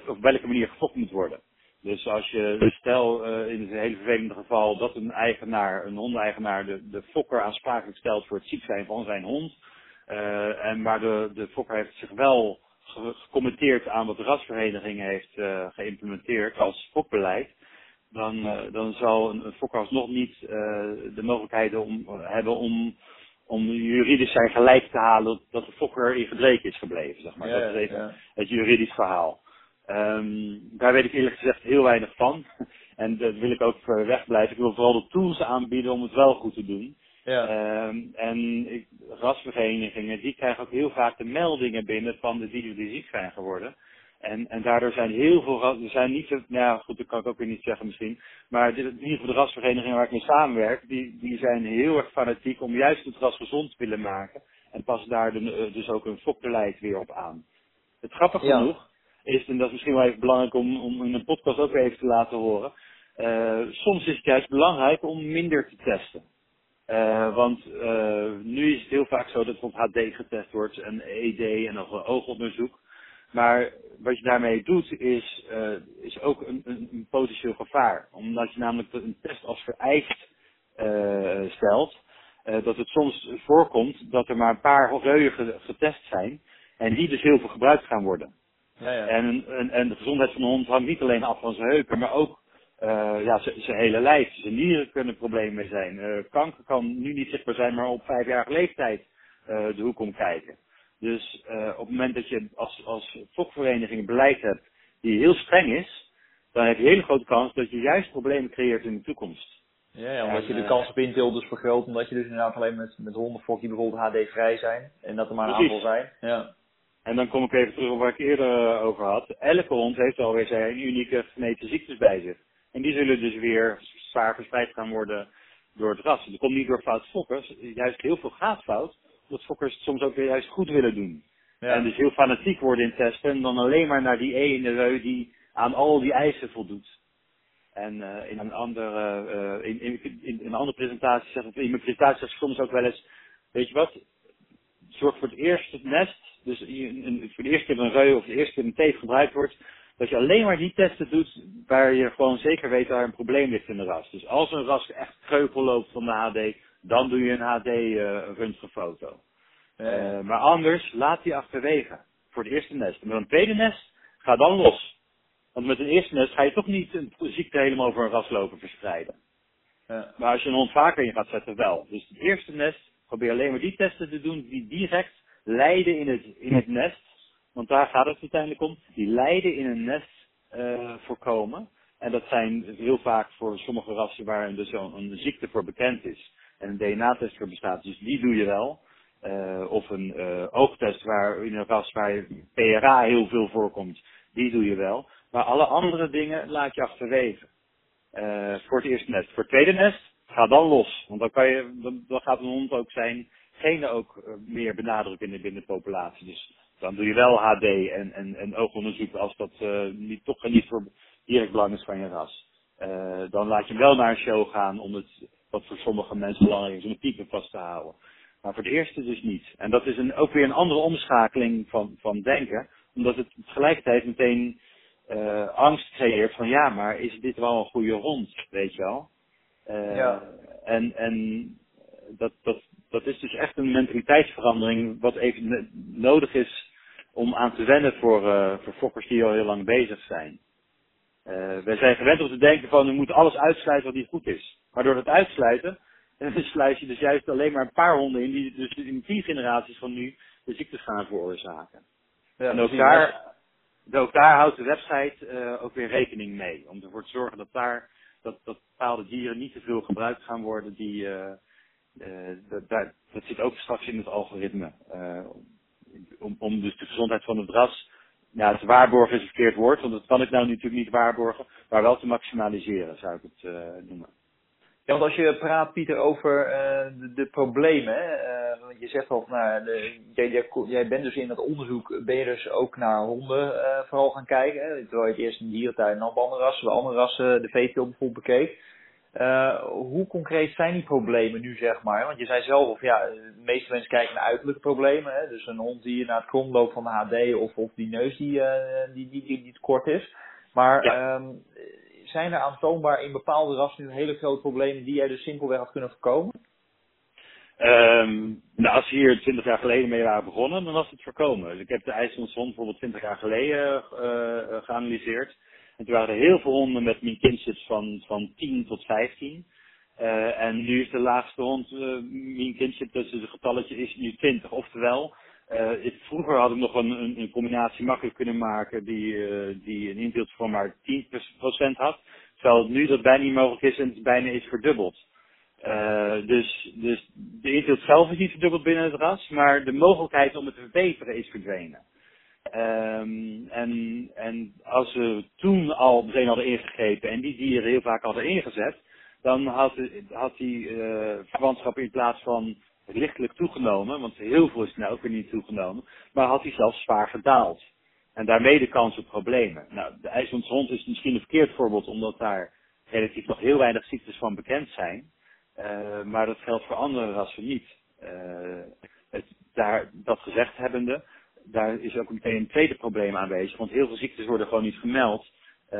op welke manier gefokt moet worden. Dus als je, stel uh, in het hele vervelende geval dat een eigenaar, een hondeigenaar, de, de fokker aansprakelijk stelt voor het ziek zijn van zijn hond. Uh, en maar de, de fokker heeft zich wel gecommenteerd aan wat de rasvereniging heeft uh, geïmplementeerd als fokbeleid. Dan, dan zal een, een fokker alsnog niet de mogelijkheid om, hebben om, om juridisch zijn gelijk te halen dat de fokker in gebreken is gebleven. Zeg maar.
Ja,
dat is even
ja.
het juridisch verhaal. Um, daar weet ik eerlijk gezegd heel weinig van. En dat wil ik ook wegblijven. Ik wil vooral de tools aanbieden om het wel goed te doen.
Ja.
Um, en ik, rasverenigingen, die krijgen ook heel vaak de meldingen binnen van de dieren die ziek zijn geworden. En, en daardoor zijn heel veel, er zijn niet nou ja, goed, dat kan ik ook weer niet zeggen misschien. Maar in ieder geval de rasverenigingen waar ik mee samenwerk, die, die zijn heel erg fanatiek om juist het ras gezond te willen maken. En passen daar de, dus ook een fokbeleid weer op aan. Het grappig
Ja.
genoeg, is, en dat is misschien wel even belangrijk om, om in een podcast ook even te laten horen. Uh, soms is het juist belangrijk om minder te testen. Uh, want uh, nu is het heel vaak zo dat op HD getest wordt en ED en nog een oogonderzoek. Maar wat je daarmee doet is, is ook een, een, een, potentieel gevaar. Omdat je namelijk een test als vereist stelt. dat het soms voorkomt dat er maar een paar reuien getest zijn. En die dus heel veel gebruikt gaan worden.
Ja, ja.
En, en, en de gezondheid van de hond hangt niet alleen af van zijn heupen, maar ook uh, ja, zijn hele lijf. Zijn nieren kunnen problemen mee zijn. Uh, kanker kan nu niet zichtbaar zijn, maar op vijfjarige leeftijd uh, de hoek om kijken. Dus op het moment dat je als, als fokvereniging beleid hebt die heel streng is, dan heb je een hele grote kans dat je juist problemen creëert in de toekomst.
Ja, ja omdat en, je de kans op inteel dus vergroot, omdat je dus inderdaad alleen met, met hondenfok die bijvoorbeeld HD vrij zijn en dat er maar een
Precies.
aantal zijn. Ja.
En dan kom ik even terug op waar ik eerder over had. Elke hond heeft alweer zijn unieke genetische ziektes bij zich. En die zullen dus weer zwaar verspreid gaan worden door het ras. Dat komt niet door fout fokkers. Juist heel veel gaat fout. Omdat fokkers het soms ook weer juist goed willen doen.
Ja.
En dus heel fanatiek worden in testen. En dan alleen maar naar die ene reu die aan al die eisen voldoet. En uh, in een andere, uh, in, in, in, een andere presentatie zeg ik, in mijn presentatie zeg ik soms ook wel eens, weet je wat, zorg voor het eerst het nest dus voor de eerste keer een reu of de eerste keer een teef gebruikt wordt, dat je alleen maar die testen doet waar je gewoon zeker weet waar een probleem ligt in de ras. Dus als een ras echt kreupel loopt van de HD, dan doe je een HD uh, röntgenfoto.
Ja.
Uh, maar anders, laat die achterwege. Voor het eerste nest. En met een tweede nest, ga dan los. Want met een eerste nest ga je toch niet een ziekte helemaal over een ras lopen verspreiden. Maar als je een hond vaker in gaat zetten, wel. Dus het eerste nest, probeer alleen maar die testen te doen die direct leiden in het, in het nest, want daar gaat het uiteindelijk om, die leiden in een nest uh, voorkomen. En dat zijn heel vaak voor sommige rassen waar dus een, een ziekte voor bekend is en een DNA-test voor bestaat. Dus die doe je wel. Uh, of een uh, oogtest waar in een ras waar PRA heel veel voorkomt, die doe je wel. Maar alle andere dingen laat je achterwege. Voor het eerste nest. Voor het tweede nest, ga dan los. Want dan, kan je, dan, gaat een hond ook zijn genen ook uh, meer benadrukken in de, binnen de populatie. Dus dan doe je wel HD en, en, en oogonderzoek als dat uh, niet, toch niet voor direct belang is van je ras. Uh, dan laat je wel naar een show gaan om het, wat voor sommige mensen belangrijk is, om het type vast te houden. Maar voor de eerste dus niet. En dat is een, ook weer een andere omschakeling van, van denken, omdat het tegelijkertijd meteen angst creëert van ja, maar is dit wel een goede hond, weet je wel? Uh,
Ja.
En, en dat, dat, dat is dus echt een mentaliteitsverandering wat even nodig is om aan te wennen voor, uh, voor fokkers die al heel lang bezig zijn. Uh, wij zijn gewend om te denken van we moeten alles uitsluiten wat niet goed is. Maar door het uitsluiten sluit je dus juist alleen maar een paar honden in die dus in tien generaties van nu de ziektes gaan veroorzaken.
Ja,
en ook
precies.
daar, ook daar houdt de website ook weer rekening mee. Om ervoor te zorgen dat daar dat, dat bepaalde dieren niet te veel gebruikt gaan worden die dat, dat, dat zit ook straks in het algoritme. om, om dus de gezondheid van het ras ja, te waarborgen is een verkeerd woord, want dat kan ik nou natuurlijk niet waarborgen, maar wel te maximaliseren zou ik het noemen.
Ja, want als je praat, Pieter, over uh, de, de, problemen, uh, want je zegt al, nou, de, jij, jij, bent dus in dat onderzoek, ben je dus ook naar honden vooral gaan kijken, hè? terwijl je het eerst in de dierentuin en dan andere rassen, bij andere rassen de veeteelt bijvoorbeeld bekeek. Hoe concreet zijn die problemen nu, zeg maar? Want je zei zelf, of ja, de meeste mensen kijken naar uiterlijke problemen. Hè? Dus een hond die naar het krom loopt van de HD of, of die neus die, die, die, die, die, te kort is. Maar ja. um, zijn er aantoonbaar in bepaalde rassen hele grote problemen die jij dus simpelweg had kunnen voorkomen?
Um, nou, als we hier 20 jaar geleden mee waren begonnen, dan was het voorkomen. Dus ik heb de IJslandshond bijvoorbeeld 20 jaar geleden uh, geanalyseerd. En toen waren er heel veel honden met minkinships van, van 10 tot 15. Uh, en nu is de laagste hond, uh, dus het getalletje is nu 20. Oftewel, uh, ik, vroeger had ik nog een, een, een, combinatie makkelijk kunnen maken die, uh, die een indeelt van maar 10% had. Terwijl nu dat bijna niet mogelijk is en het bijna is verdubbeld. Uh, dus, dus de indeelt zelf is niet verdubbeld binnen het ras, maar de mogelijkheid om het te verbeteren is verdwenen. Um, en, en als we toen al meteen hadden ingegrepen en die dieren heel vaak hadden ingezet, dan had, had die verwantschap in plaats van lichtelijk toegenomen, want heel veel is nou ook weer niet toegenomen, maar had hij zelfs zwaar gedaald. En daarmee de kans op problemen. Nou, de IJslandshond is misschien een verkeerd voorbeeld, omdat daar relatief nog heel weinig ziektes van bekend zijn. Uh, maar dat geldt voor andere rassen niet. Uh, het, daar, dat gezegd hebbende, daar is ook meteen een tweede probleem aanwezig. Want heel veel ziektes worden gewoon niet gemeld. Uh,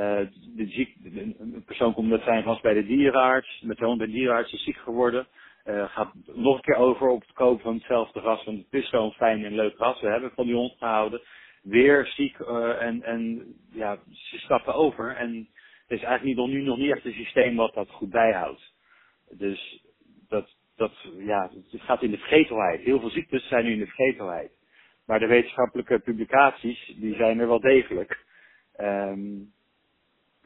de ziek, een persoon komt met zijn vast bij de dierenarts. Met de bij de dierenarts is ziek geworden. Uh, gaat nog een keer over op het kopen van hetzelfde ras. Want het is zo'n fijn en leuk ras. We hebben van die hond gehouden. Weer ziek uh, en, en ja, ze stappen over. En er is eigenlijk nog, nu nog niet echt een systeem wat dat goed bijhoudt. Dus dat, dat, ja, het gaat in de vergetelheid. Heel veel ziektes zijn nu in de vergetelheid. Maar de wetenschappelijke publicaties, die zijn er wel degelijk. Um,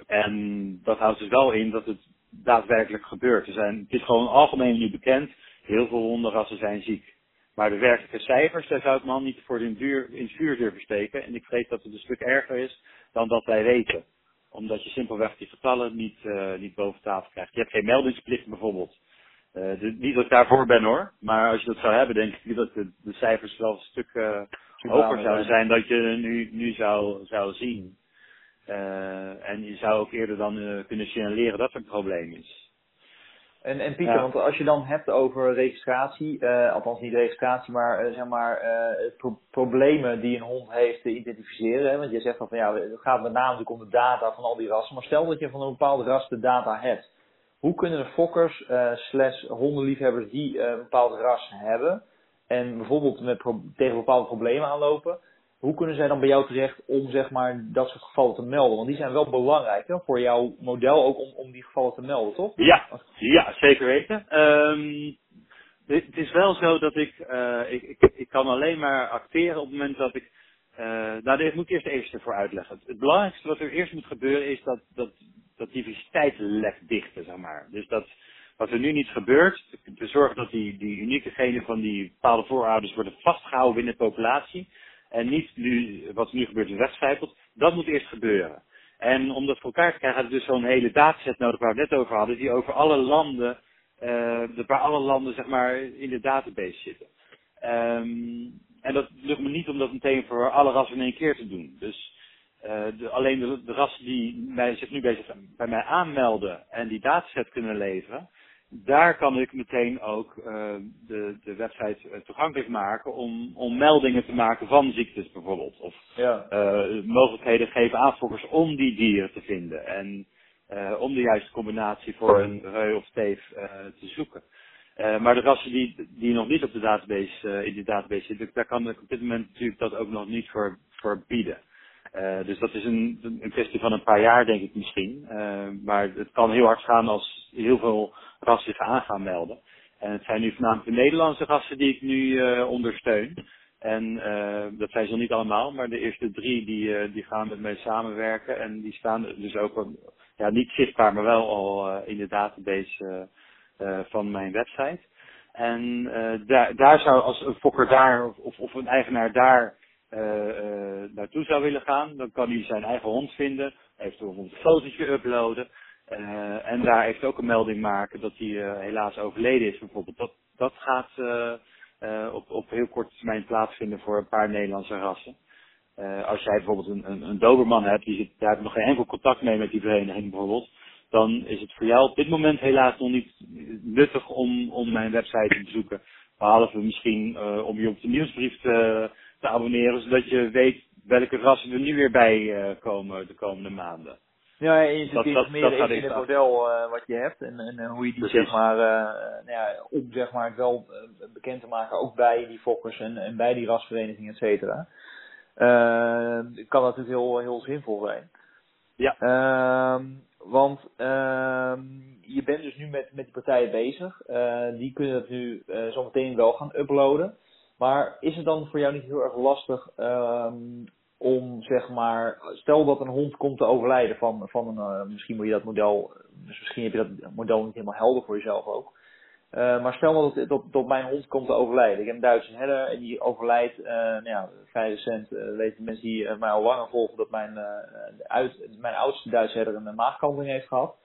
en dat houdt dus wel in dat het daadwerkelijk gebeurt. Er zijn, het is gewoon algemeen nu bekend, heel veel hondenrassen zijn ziek. Maar de werkelijke cijfers, daar zou ik man niet voor in, duur, in het vuur durven steken. En ik weet dat het een stuk erger is dan dat wij weten. Omdat je simpelweg die getallen niet, uh, niet boven tafel krijgt. Je hebt geen meldingsplicht bijvoorbeeld. Uh, de, niet dat ik daarvoor ben hoor, maar als je dat zou hebben, denk ik dat de, de cijfers wel een stuk uh, hoger zouden zijn dat je nu, nu zou, zou zien. Uh, en je zou ook eerder dan kunnen signaleren dat er een probleem is.
En, en Pieter, ja. want als je dan hebt over registratie, althans niet registratie, maar zeg maar pro problemen die een hond heeft te identificeren. Hè? Want je zegt al van ja, het gaat met name om de data van al die rassen. Maar stel dat je van een bepaalde ras de data hebt hoe kunnen de fokkers slash hondenliefhebbers die een bepaalde ras hebben en bijvoorbeeld met tegen bepaalde problemen aanlopen, hoe kunnen zij dan bij jou terecht om zeg maar dat soort gevallen te melden? Want die zijn wel belangrijk hè, voor jouw model ook om, om die gevallen te melden, toch?
Ja, ja zeker weten. Um, het is wel zo dat ik, uh, ik, ik, ik kan alleen maar acteren op het moment dat ik uh, nou, dit moet ik eerst even voor uitleggen. Het, het belangrijkste wat er eerst moet gebeuren is dat, dat dat diversiteitslek dichten, zeg maar. Dus dat wat er nu niet gebeurt, te zorgen dat die, die unieke genen van die bepaalde voorouders worden vastgehouden binnen de populatie. En niet nu, wat nu gebeurt, wegcijpelt. Dat moet eerst gebeuren. En om dat voor elkaar te krijgen, hadden we dus zo'n hele dataset nodig waar we het net over hadden, die over alle landen, uh, waar alle landen zeg maar in de database zitten. Um, en dat lukt me niet om dat meteen voor alle rassen in één keer te doen. Dus uh, de, alleen de, de rassen die mij, zich nu bezig bij mij aanmelden en die dataset kunnen leveren, daar kan ik meteen ook uh, de, de website uh, toegankelijk maken om, om meldingen te maken van ziektes bijvoorbeeld. Of ja. mogelijkheden geven aan fokkers om die dieren te vinden en om de juiste combinatie voor een reu of steef te zoeken. maar de rassen die, die nog niet op de database, in de database zitten, daar kan ik op dit moment natuurlijk dat ook nog niet voor, voor bieden. Uh, dus dat is een, een kwestie van een paar jaar, denk ik misschien. Uh, maar het kan heel hard gaan als heel veel rassen zich aan gaan melden. En het zijn nu voornamelijk de Nederlandse rassen die ik nu uh, ondersteun. En dat zijn ze nog niet allemaal, maar de eerste drie die, die gaan met mij samenwerken. En die staan dus ook ja, niet zichtbaar, maar wel al in de database van mijn website. En daar, daar zou als een fokker daar of, of een eigenaar daar naartoe zou willen gaan, dan kan hij zijn eigen hond vinden, eventueel een fotootje uploaden. Uh, en daar heeft ook een melding maken dat hij helaas overleden is bijvoorbeeld. Dat, dat gaat op, op heel korte termijn plaatsvinden voor een paar Nederlandse rassen. als jij bijvoorbeeld een, een, een doberman hebt, die zit, daar heb nog geen enkel contact mee met die vereniging bijvoorbeeld. Dan is het voor jou op dit moment helaas nog niet nuttig om, om mijn website te bezoeken. Behalve misschien om je op de nieuwsbrief te, te abonneren, zodat je weet welke rassen er nu weer bij komen de komende maanden.
Ja, en je zit dat, meer in, in het model uh, wat je hebt en, en, en hoe je die zeg maar, nou ja, om zeg maar wel bekend te maken, ook bij die fokkers en, en bij die rasverenigingen, et cetera. kan dat natuurlijk heel, heel zinvol zijn.
Ja.
Ehm, want ehm, je bent dus nu met, met die partijen bezig. die kunnen het nu zometeen wel gaan uploaden. Maar is het dan voor jou niet heel erg lastig um, om zeg maar, stel dat een hond komt te overlijden van, van een, uh, misschien moet je dat model, dus misschien heb je dat model niet helemaal helder voor jezelf ook. Uh, maar stel dat, dat, dat mijn hond komt te overlijden. Ik heb een Duitse herder en die overlijdt, uh, nou ja, vrij recent weten mensen die mij al langer volgen dat mijn, mijn oudste Duitse herder een maagkanting heeft gehad.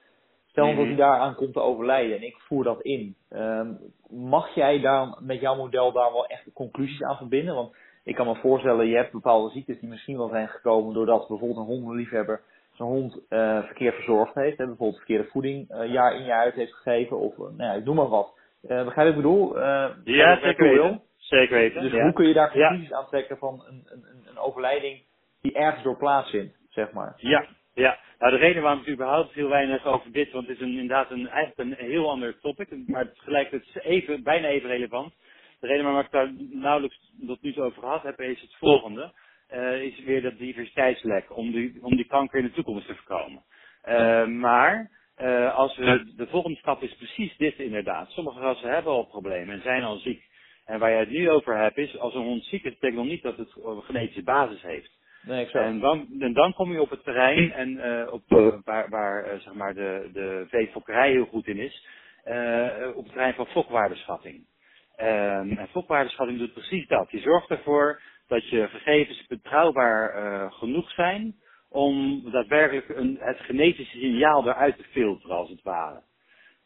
Stel dat hij mhm. daaraan komt te overlijden en ik voer dat in. Ehm, mag jij daar met jouw model daar wel echt conclusies aan verbinden? Want ik kan me voorstellen, je hebt bepaalde ziektes die misschien wel zijn gekomen doordat bijvoorbeeld een hondenliefhebber zijn hond uh, verkeerd verzorgd heeft. Hè, bijvoorbeeld verkeerde voeding uh, jaar in jaar uit heeft gegeven. Of uh, nou ja, ik noem maar wat. Begrijp ik bedoel?
ja, zeker weten. Zeker weten.
Dus hoe kun je daar conclusies ja. aan trekken van een, een, een overlijding die ergens door plaatsvindt, zeg maar?
Ja, ja. Nou, de reden waarom ik überhaupt heel weinig over dit, want het is een, inderdaad een, eigenlijk een heel ander topic, maar tegelijkertijd even, bijna even relevant. De reden waarom ik daar nauwelijks tot nu toe over gehad heb, is het volgende. Uh, is weer dat diversiteitslek, om die, om die kanker in de toekomst te voorkomen. Uh, maar uh, als we, de volgende stap is precies dit inderdaad. Sommige rassen hebben al problemen en zijn al ziek. En waar je het nu over hebt is, als een hond ziek is, betekent nog niet dat het een genetische basis heeft.
Nee, exact.
En dan, en dan kom je op het terrein en uh, op, waar, waar zeg maar de, de veefokkerij heel goed in is, op het terrein van fokwaardeschatting. Um, en fokwaardeschatting doet precies dat. Die zorgt ervoor dat je gegevens betrouwbaar uh, genoeg zijn om daadwerkelijk een, het genetische signaal eruit te filteren, als het ware.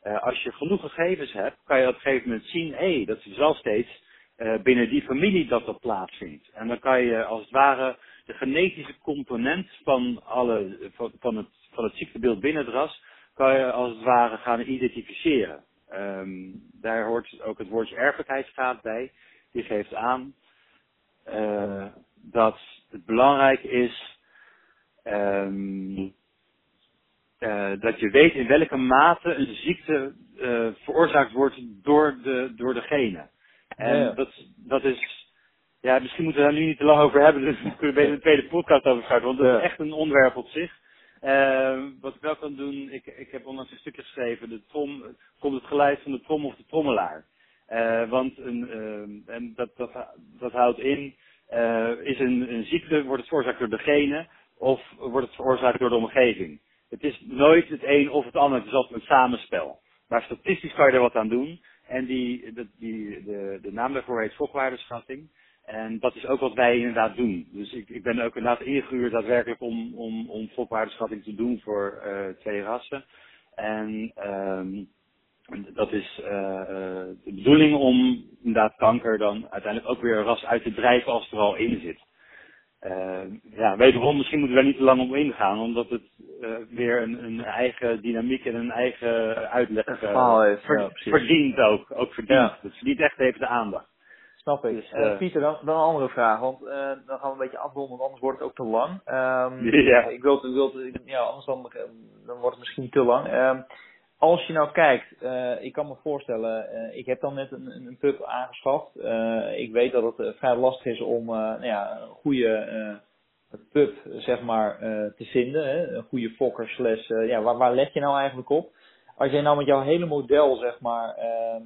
Uh, als je genoeg gegevens hebt, kan je op een gegeven moment zien, hé, hey, dat is wel steeds uh, binnen die familie dat dat plaatsvindt. En dan kan je als het ware de genetische component van, alle, van, van, het, van het ziektebeeld binnen het ras, kan je als het ware gaan identificeren. Um, daar hoort ook het woordje erfelijkheidsgraad bij. Die geeft aan uh, dat het belangrijk is um, uh, dat je weet in welke mate een ziekte uh, veroorzaakt wordt door de, door de genen. En ja. dat, dat is, ja, misschien moeten we daar nu niet te lang over hebben, dus we kunnen beter een tweede podcast over starten, want dat ja. is echt een onderwerp op zich. Uh, wat ik wel kan doen, ik, ik heb onlangs een stukje geschreven, de trom, komt het geluid van de trom of de trommelaar. Uh, want een, uh, en dat, dat, dat houdt in, uh, is een, een ziekte, wordt het veroorzaakt door degene of wordt het veroorzaakt door de omgeving? Het is nooit het een of het ander, het is altijd een samenspel. Maar statistisch kan je er wat aan doen. En die, de, die, de, de naam daarvoor heet fokwaardeschatting. En dat is ook wat wij inderdaad doen. Dus ik, ik ben ook inderdaad ingehuurd daadwerkelijk om, om, om te doen voor uh, twee rassen. En um, dat is uh, de bedoeling om inderdaad kanker dan uiteindelijk ook weer een ras uit te drijven als het er al in zit. Uh, ja, wederom, misschien moeten we daar niet te lang op ingaan, omdat het uh, weer een, een, eigen dynamiek en een eigen uitleg uh, verdient ook. Ook verdient. Ja. Het verdient echt even de aandacht.
Snap ik. Dus, uh, Pieter, dan, dan, een andere vraag, want uh, dan gaan we een beetje afronden, want anders wordt het ook te lang. Um, ja. Ik wil, ik wil, ja, anders dan, dan wordt het misschien te lang. Um, als je nou kijkt, uh, ik kan me voorstellen, ik heb dan net een, een pub aangeschaft. ik weet dat het vrij lastig is om nou ja, een goede pub zeg maar, te vinden. Hè? Een goede fokker slash, ja, waar, waar let je nou eigenlijk op? Als jij nou met jouw hele model zeg maar ehm,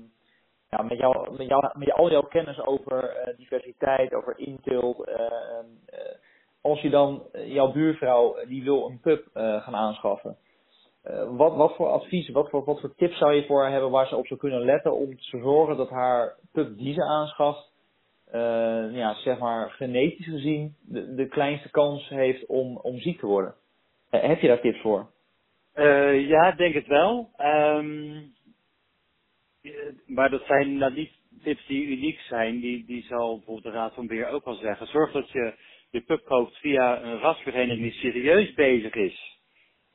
ja, met, jou, met, jou, met al jouw kennis over diversiteit, over inteelt, als je dan jouw buurvrouw die wil een pub gaan aanschaffen, wat, wat voor advies, wat voor, wat voor tips zou je voor haar hebben waar ze op zou kunnen letten om te zorgen dat haar pub die ze aanschaft, ja, zeg maar genetisch gezien de, de kleinste kans heeft om, om ziek te worden? heb je daar tips voor?
Uh, ja, denk het wel. Um, maar dat zijn nou niet tips die uniek zijn. Die, die zal bijvoorbeeld de Raad van Beheer ook wel zeggen. Zorg dat je je pub koopt via een rasvereniging die serieus bezig is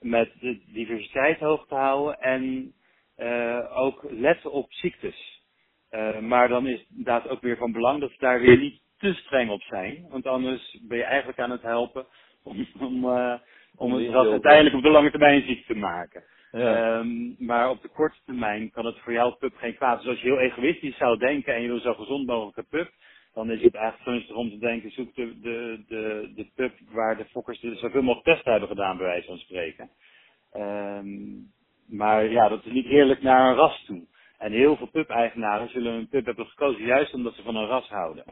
met de diversiteit hoog te houden en uh, ook letten op ziektes. Uh, maar dan is het inderdaad ook weer van belang dat ze daar weer niet te streng op zijn. Want anders ben je eigenlijk aan het helpen om, om uh, om het ras uiteindelijk op de lange termijn ziek te maken. Um, maar op de korte termijn kan het voor jouw pup geen kwaad. Dus als je heel egoïstisch zou denken en je wil zo gezond mogelijk een pup, dan is het eigenlijk gunstig om te denken, zoek de, de, de, de pup waar de fokkers zoveel mogelijk testen hebben gedaan, bij wijze van spreken. Um, maar ja, dat is niet eerlijk naar een ras toe. En heel veel pub-eigenaren zullen een pup hebben gekozen juist omdat ze van een ras houden.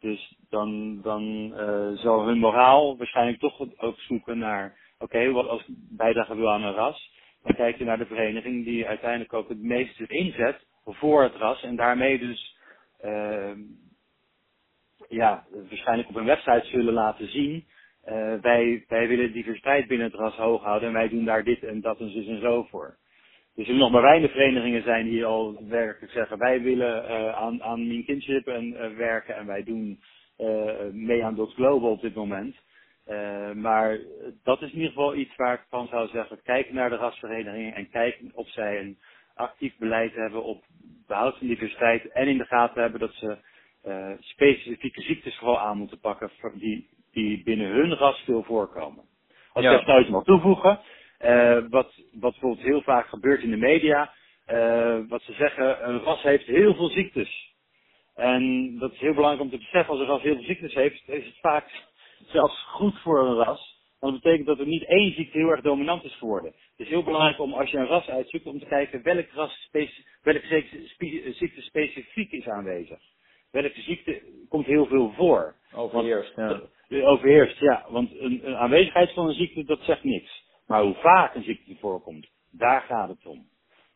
Dus dan, dan uh, zal hun moraal waarschijnlijk toch ook zoeken naar, oké, wat als bijdrage wil aan een ras, dan kijk je naar de vereniging die uiteindelijk ook het meeste inzet voor het ras en daarmee dus, uh, ja, waarschijnlijk op een website zullen laten zien, uh, wij, wij willen diversiteit binnen het ras hoog houden en wij doen daar dit en dat en zo en zo voor. Dus er nog maar weinig verenigingen zijn die al werkelijk zeggen, wij willen uh, aan, aan Mean Kinship en, uh, werken en wij doen mee aan Docs Global op dit moment. Maar dat is in ieder geval iets waar ik van zou zeggen, kijk naar de rasverenigingen en kijk of zij een actief beleid hebben op behoud van diversiteit en in de gaten hebben dat ze specifieke ziektes vooral aan moeten pakken die, die binnen hun ras veel voorkomen. Als ja. ik daar nou iets mag toevoegen, uh, wat, wat bijvoorbeeld heel vaak gebeurt in de media, wat ze zeggen, een ras heeft heel veel ziektes. En dat is heel belangrijk om te beseffen, als een ras heel veel ziektes heeft, is het vaak zelfs goed voor een ras. Want dat betekent dat er niet één ziekte heel erg dominant is geworden. Het is heel belangrijk om, als je een ras uitzoekt, om te kijken welk ras, welke ziekte specifiek is aanwezig. Welke ziekte komt heel veel voor.
Overheerst, ja.
Overheerst, ja. Want een, een aanwezigheid van een ziekte, dat zegt niks. Maar hoe vaak een ziekte voorkomt, daar gaat het om.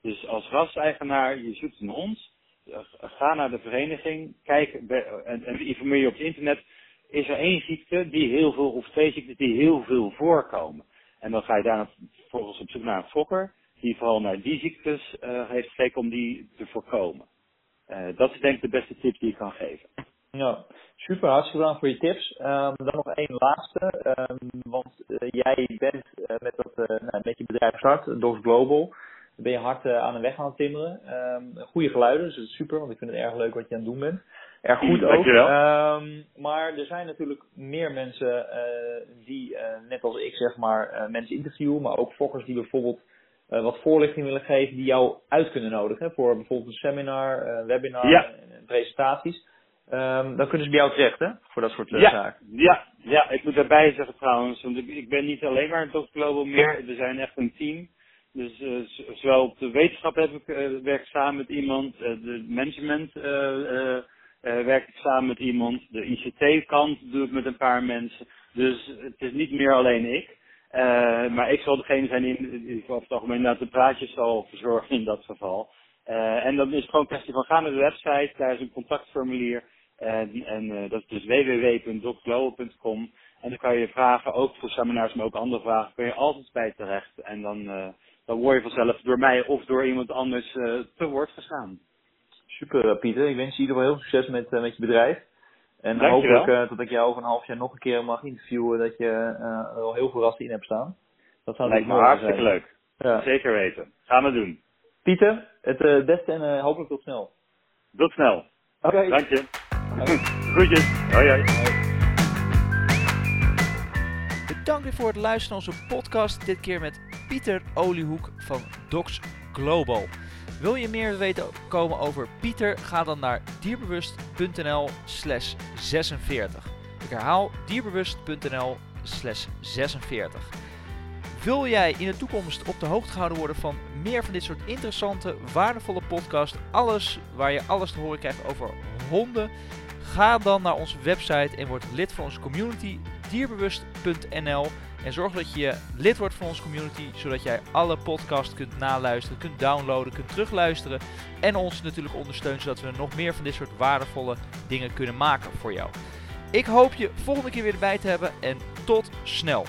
Dus als raseigenaar, je zoekt een hond, eh, ga naar de vereniging, kijk en, en informeer je op het internet. Is er één ziekte die heel veel, of twee ziekten die heel veel voorkomen? En dan ga je daar vervolgens op zoek naar een fokker, die vooral naar die ziektes uh, heeft gekeken om die te voorkomen. Uh, dat is denk ik de beste tip die ik kan geven.
Ja, super. Hartstikke bedankt voor je tips. Um, dan nog één laatste. Um, want uh, jij bent met, dat, nou, met je bedrijf start, Dogs Global. ben je hard aan de weg aan het timmeren. Um, goede geluiden, dus is super, want ik vind het erg leuk wat je aan het doen bent. Erg goed ook. maar er zijn natuurlijk meer mensen die, net als ik zeg maar, mensen interviewen. Maar ook fokkers die bijvoorbeeld wat voorlichting willen geven die jou uit kunnen nodigen. Voor bijvoorbeeld een seminar, webinar en presentaties. Um, dan kunnen ze bij jou terecht, hè? Voor dat soort
ja,
zaken.
Ja, ja, ik moet daarbij zeggen trouwens, want ik, ik ben niet alleen maar een Dr. Global meer. Er zijn echt een team. Dus uh, zowel op de wetenschap heb ik, uh, werk samen met iemand, uh, de management werk ik samen met iemand, de ICT-kant doe ik met een paar mensen. Dus het is niet meer alleen ik. maar ik zal degene zijn die in, over het algemeen de praatjes zal verzorgen in dat geval. en dan is het gewoon een kwestie van ga naar de website, daar is een contactformulier. En, dat is dus www.docglobal.com. En dan kan je vragen, ook voor seminars, maar ook andere vragen, kun je altijd bij terecht. En dan, dan word je vanzelf door mij of door iemand anders te woord gestaan.
Super Pieter, ik wens je in ieder geval heel veel succes met, met je bedrijf. En Dank hopelijk dat ik jou over een half jaar nog een keer mag interviewen, dat je er al heel veel rassen in hebt staan.
Dat zou Lijkt me hartstikke leuk. Ja. Zeker weten. Gaan we doen.
Pieter, het beste en hopelijk tot snel.
Tot snel.
Oké. Okay.
Dank je. Groetjes. Hoi hoi.
Bedankt weer voor het luisteren naar onze podcast. Dit keer met Pieter Oliehoek van Docs Global. Wil je meer weten komen over Pieter? Ga dan naar dierbewust.nl slash 46. Ik herhaal dierbewust.nl slash 46. Wil jij in de toekomst op de hoogte gehouden worden van meer van dit soort interessante, waardevolle podcasts? Alles waar je alles te horen krijgt over honden? Ga dan naar onze website en word lid van onze community dierbewust.nl. En zorg dat je lid wordt van onze community, zodat jij alle podcasts kunt naluisteren, kunt downloaden, kunt terugluisteren. En ons natuurlijk ondersteunt, zodat we nog meer van dit soort waardevolle dingen kunnen maken voor jou. Ik hoop je volgende keer weer erbij te hebben en tot snel.